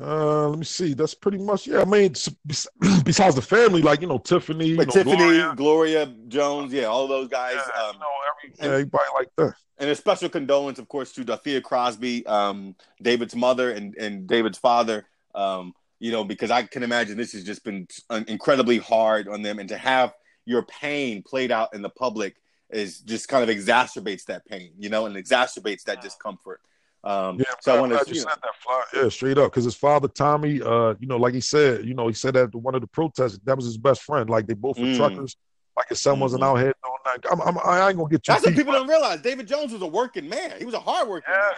uh, let me see. That's pretty much yeah. I mean, (clears throat) besides the family, like you know, Tiffany, you know, Tiffany, Gloria, Gloria. Jones, yeah, all those guys. yeah, um, you know, every, yeah, everybody like that. and a special condolence, of course, to Dorothea Crosby, um, David's mother and, and David's father. Um, you know, because I can imagine this has just been incredibly hard on them, and to have your pain played out in the public is just kind of exacerbates that pain, you know, and exacerbates that discomfort. Um, Yeah, so I I'm to, you you said know, that, Fly. Yeah, straight up. Because his father, Tommy, uh, you know, like he said, you know, he said at one of the protests that was his best friend. Like they both were Mm. truckers. Like his son wasn't Mhm. out here doing that. I'm, I'm, I ain't gonna get too that's what deep. people don't realize. David Jones was a working man. He was a hard working Yeah,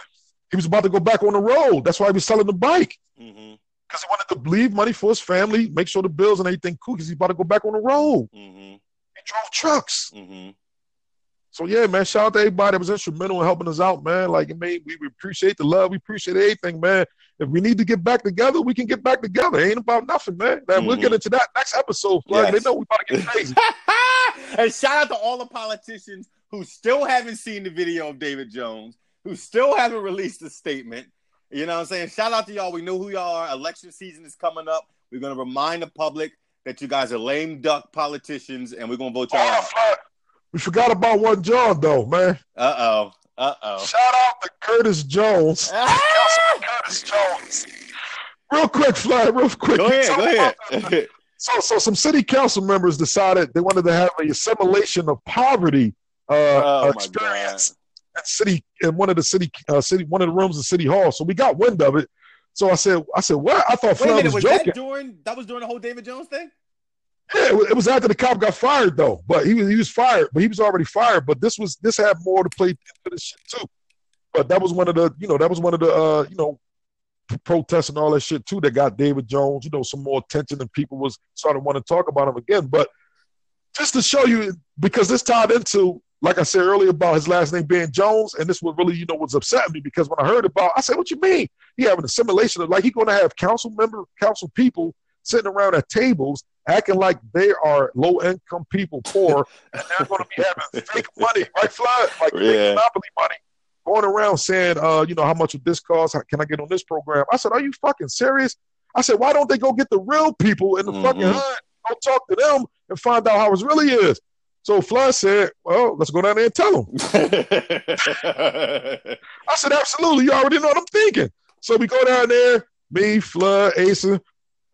he was about to go back on the road. That's why he was selling the bike man. hmm because he wanted to leave money for his family, make sure the bills and everything cool. Because he's about to go back on the road. hmm He drove trucks. hmm So yeah, man, shout out to everybody that was instrumental in helping us out, man. Like, I mean, we, we appreciate the love, we appreciate everything, man. If we need to get back together, we can get back together. It ain't about nothing, man. Man, We'll Mhm. get into that next episode, Flag. Yes. They know we about to get (laughs) crazy. (laughs) and shout out to all the politicians who still haven't seen the video of David Jones, who still haven't released a statement. You know what I'm saying? Shout out to y'all. We know who y'all are. Election season is coming up. We're going to remind the public that you guys are lame duck politicians, and we're going to vote y'all out. We forgot about one John though, man. Uh oh. Uh oh. Shout out to Curtis Jones. Councilman Curtis Jones. Real quick, Flag, real quick. Go ahead. Go ahead. (laughs) So, so some city council members decided they wanted to have a assimilation of poverty uh, Oh, experience at city in one of the city uh, city one of the rooms of city hall. So we got wind of it. So I said, I said, what? I thought Wait a Flair minute. was Was joking. that during that was during the whole David Jones thing? Yeah, it was, after the cop got fired though. But he was he was fired, but he was already fired. But this was this had more to play into this shit too. But that was one of the you know that was one of the uh, you know protests and all that shit too that got David Jones you know some more attention and people was starting to want to talk about him again. But just to show you because this tied into like I said earlier about his last name being Jones, and this was really you know was upsetting me because when I heard about, I said, "What you mean? He having a simulation of like he going to have council member council people sitting around at tables acting like they are low income people, poor, (laughs) and they're going to be having fake money, right, Fly? Like Yeah. fake monopoly money, going around saying, uh, you know, how much would this cost? How, can I get on this program? I said, are you fucking serious? I said, why don't they go get the real people in the fucking Mhm. hood, go talk to them and find out how it really is? So Fly said, well, let's go down there and tell them. (laughs) I said, absolutely. You already know what I'm thinking. So we go down there, me, Flood, Asa.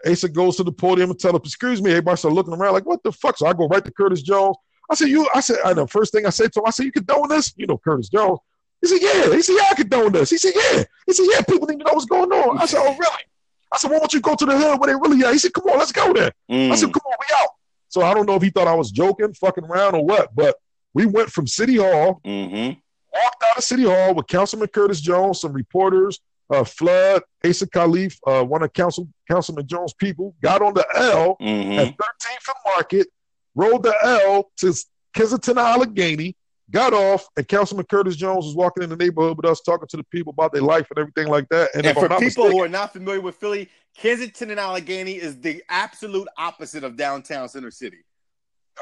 Asa goes to the podium and tell him, excuse me. Everybody start looking around like, what the fuck? So I go right to Curtis Jones. I said, you, I said, I know, first thing I said to him, I said, you condone this? You know, Curtis Jones. He said, yeah. He said, yeah, I condone this. He said, yeah. He said, yeah, people need to know what's going on. I said, oh, really? I said, why don't you go to the hood where they really are? He said, come on, let's go there. I said, Mm. come on, we out. So I don't know if he thought I was joking, fucking around or what, but we went from City Hall Mm-hmm. walked out of City Hall with Councilman Curtis Jones, some reporters, uh, Flood, Asa Khalif, uh, one of Council Councilman Jones' people, got on the L Mm-hmm. at 13th and Market, rode the L to Kensington Allegheny, got off, and Councilman Curtis Jones was walking in the neighborhood with us, talking to the people about their life and everything like that. And, And for people mistaken, who are not familiar with Philly, Kensington and Allegheny is the absolute opposite of downtown Center City.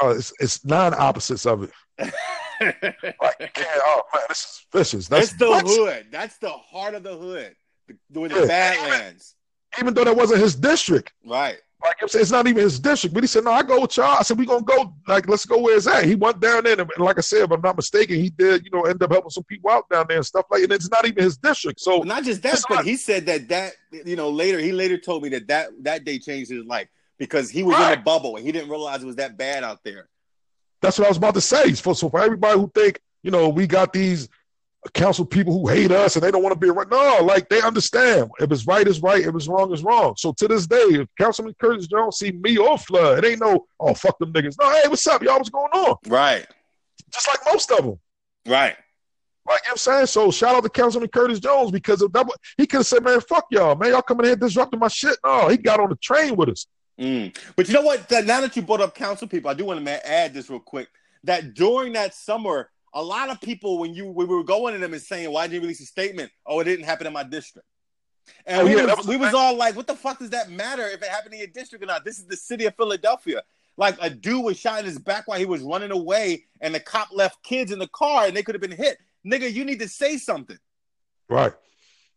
uh, it's, it's nine opposites of it. (laughs) Like, you oh man, this is vicious. That's That's the what? hood. That's the heart of the hood. The, the, the Yeah. Badlands. even though that wasn't his district. Right. Like I'm saying, it's not even his district. But he said, "No, I go with y'all." I said, "We gonna go. Like, let's go where it's at." He went down there, and, and like I said, if I'm not mistaken, he did. You know, end up helping some people out down there and stuff like. And it's not even his district. So Well, not just that, but not- he said that that you know later he later told me that that that day changed his life because he was in a bubble and he didn't realize it was that bad out there. That's what I was about to say. For, so for everybody who think, you know, we got these council people who hate us and they don't want to be around. No, like they understand. If it's right, it's right. If it's wrong, it's wrong. So to this day, if Councilman Curtis Jones see me or Flood, it ain't no, oh, fuck them niggas. No, hey, what's up, y'all? What's going on? Right. Just like most of them. Right. Like you know what I'm saying? So shout out to Councilman Curtis Jones because of that. He could have said, man, fuck y'all, man. Y'all coming in here disrupting my shit. No, he got on the train with us. Mm. But you know what? That, now that you brought up council people, I do want to add this real quick. That during that summer, a lot of people, when you when we were going to them and saying, "Why didn't you release a statement?" Oh, it didn't happen in my district. And Oh, we, yeah, was, was- we was all like, "What the fuck does that matter if it happened in your district or not?" This is the city of Philadelphia. Like a dude was shot in his back while he was running away, and the cop left kids in the car, and they could have been hit. Nigga, you need to say something. Right.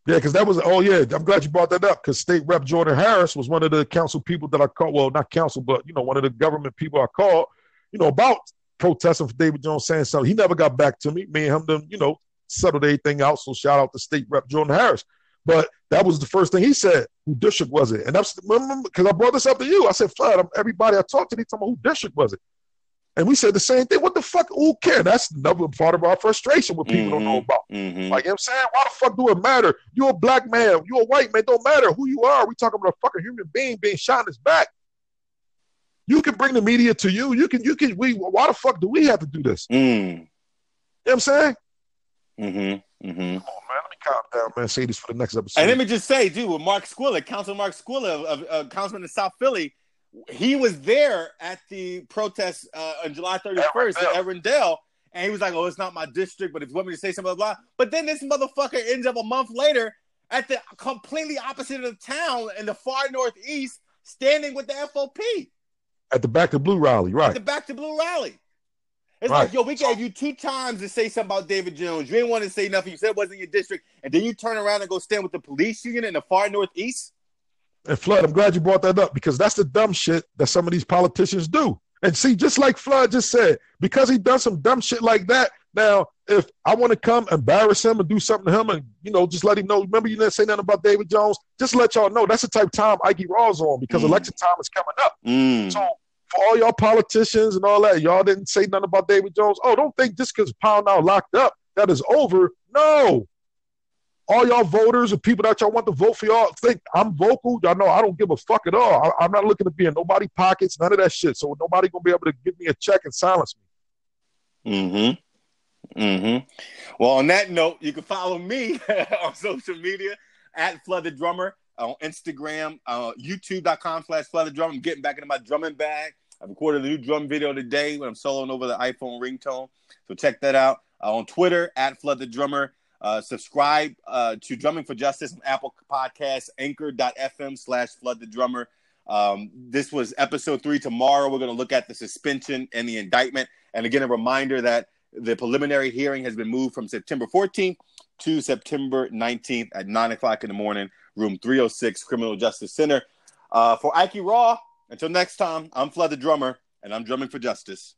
Yeah, because that was oh yeah, I'm glad you brought that up because State Rep Jordan Harris was one of the council people that I called. Well, not council, but you know, one of the government people I called, you know, about protesting for David Jones saying something. He never got back to me. Me and him then, you know, settled everything out. So shout out to State Rep Jordan Harris. But that was the first thing he said. Who district was it? And that's because I brought this up to you. I said, Flood, everybody I talked to, they told me who district was it? And we said the same thing. What the fuck? Who care? That's another part of our frustration what people don't know about. Mm-hmm. Like you know what I'm saying, why the fuck do it matter? You're a black man, you're a white man, don't matter who you are. We talking about a fucking human being being shot in his back. You can bring the media to you. You can, you can. We. Why the fuck do we have to do this? Mm. You know what I'm saying? Mm-hmm. Mm-hmm. Come on, man. Let me calm down, man. Say this for the next episode. And let me just say, dude, with Mark Squilla, Councilman Mark Squilla, of, of, uh, Councilman in South Philly, he was there at the protest uh, on July 31st at Arundel, and he was like, "Oh, it's not my district, but if you want me to say something, blah blah." But then this motherfucker ends up a month later at the completely opposite of the town in the far northeast, standing with the FOP At the back to Blue rally, right? at the Back to Blue rally. It's Right. like, yo, we gave you two times to say something about David Jones. You didn't want to say nothing. You said it wasn't your district, and then you turn around and go stand with the police union in the far northeast. And Flood, I'm glad you brought that up because that's the dumb shit that some of these politicians do. And see, just like Flood just said, because he done some dumb shit like that. Now, if I want to come embarrass him and do something to him, and you know, just let him know. Remember, you didn't say nothing about David Jones. Just let y'all know that's the type of time Ike Raw's on because Mm. election time is coming up. Mm. So all y'all politicians and all that, y'all didn't say nothing about David Jones. Oh, don't think just because Pownall locked up that is over. No. All y'all voters and people that y'all want to vote for y'all think I'm vocal. Y'all know I don't give a fuck at all. I, am not looking to be in nobody's pockets, none of that shit. So nobody gonna be able to give me a check and silence me. Mm-hmm. Mm-hmm. Well, on that note, you can follow me (laughs) on social media at Flood the Drummer on Instagram, uh, YouTube.com slash Flood the Drummer. I'm getting back into my drumming bag. I recorded a new drum video today when I'm soloing over the iPhone ringtone. So check that out. Uh, on Twitter at Flood the Drummer. Uh, subscribe uh, to Drumming for Justice on Apple Podcasts, anchor.fm slash Flood the Drummer. Um, this was episode three. Tomorrow, we're going to look at the suspension and the indictment. And again, a reminder that the preliminary hearing has been moved from September 14th to September 19th at 9 o'clock in the morning, room 306, Criminal Justice Center. Uh, for Ike Raw, until next time, I'm Flood the Drummer, and I'm drumming for justice.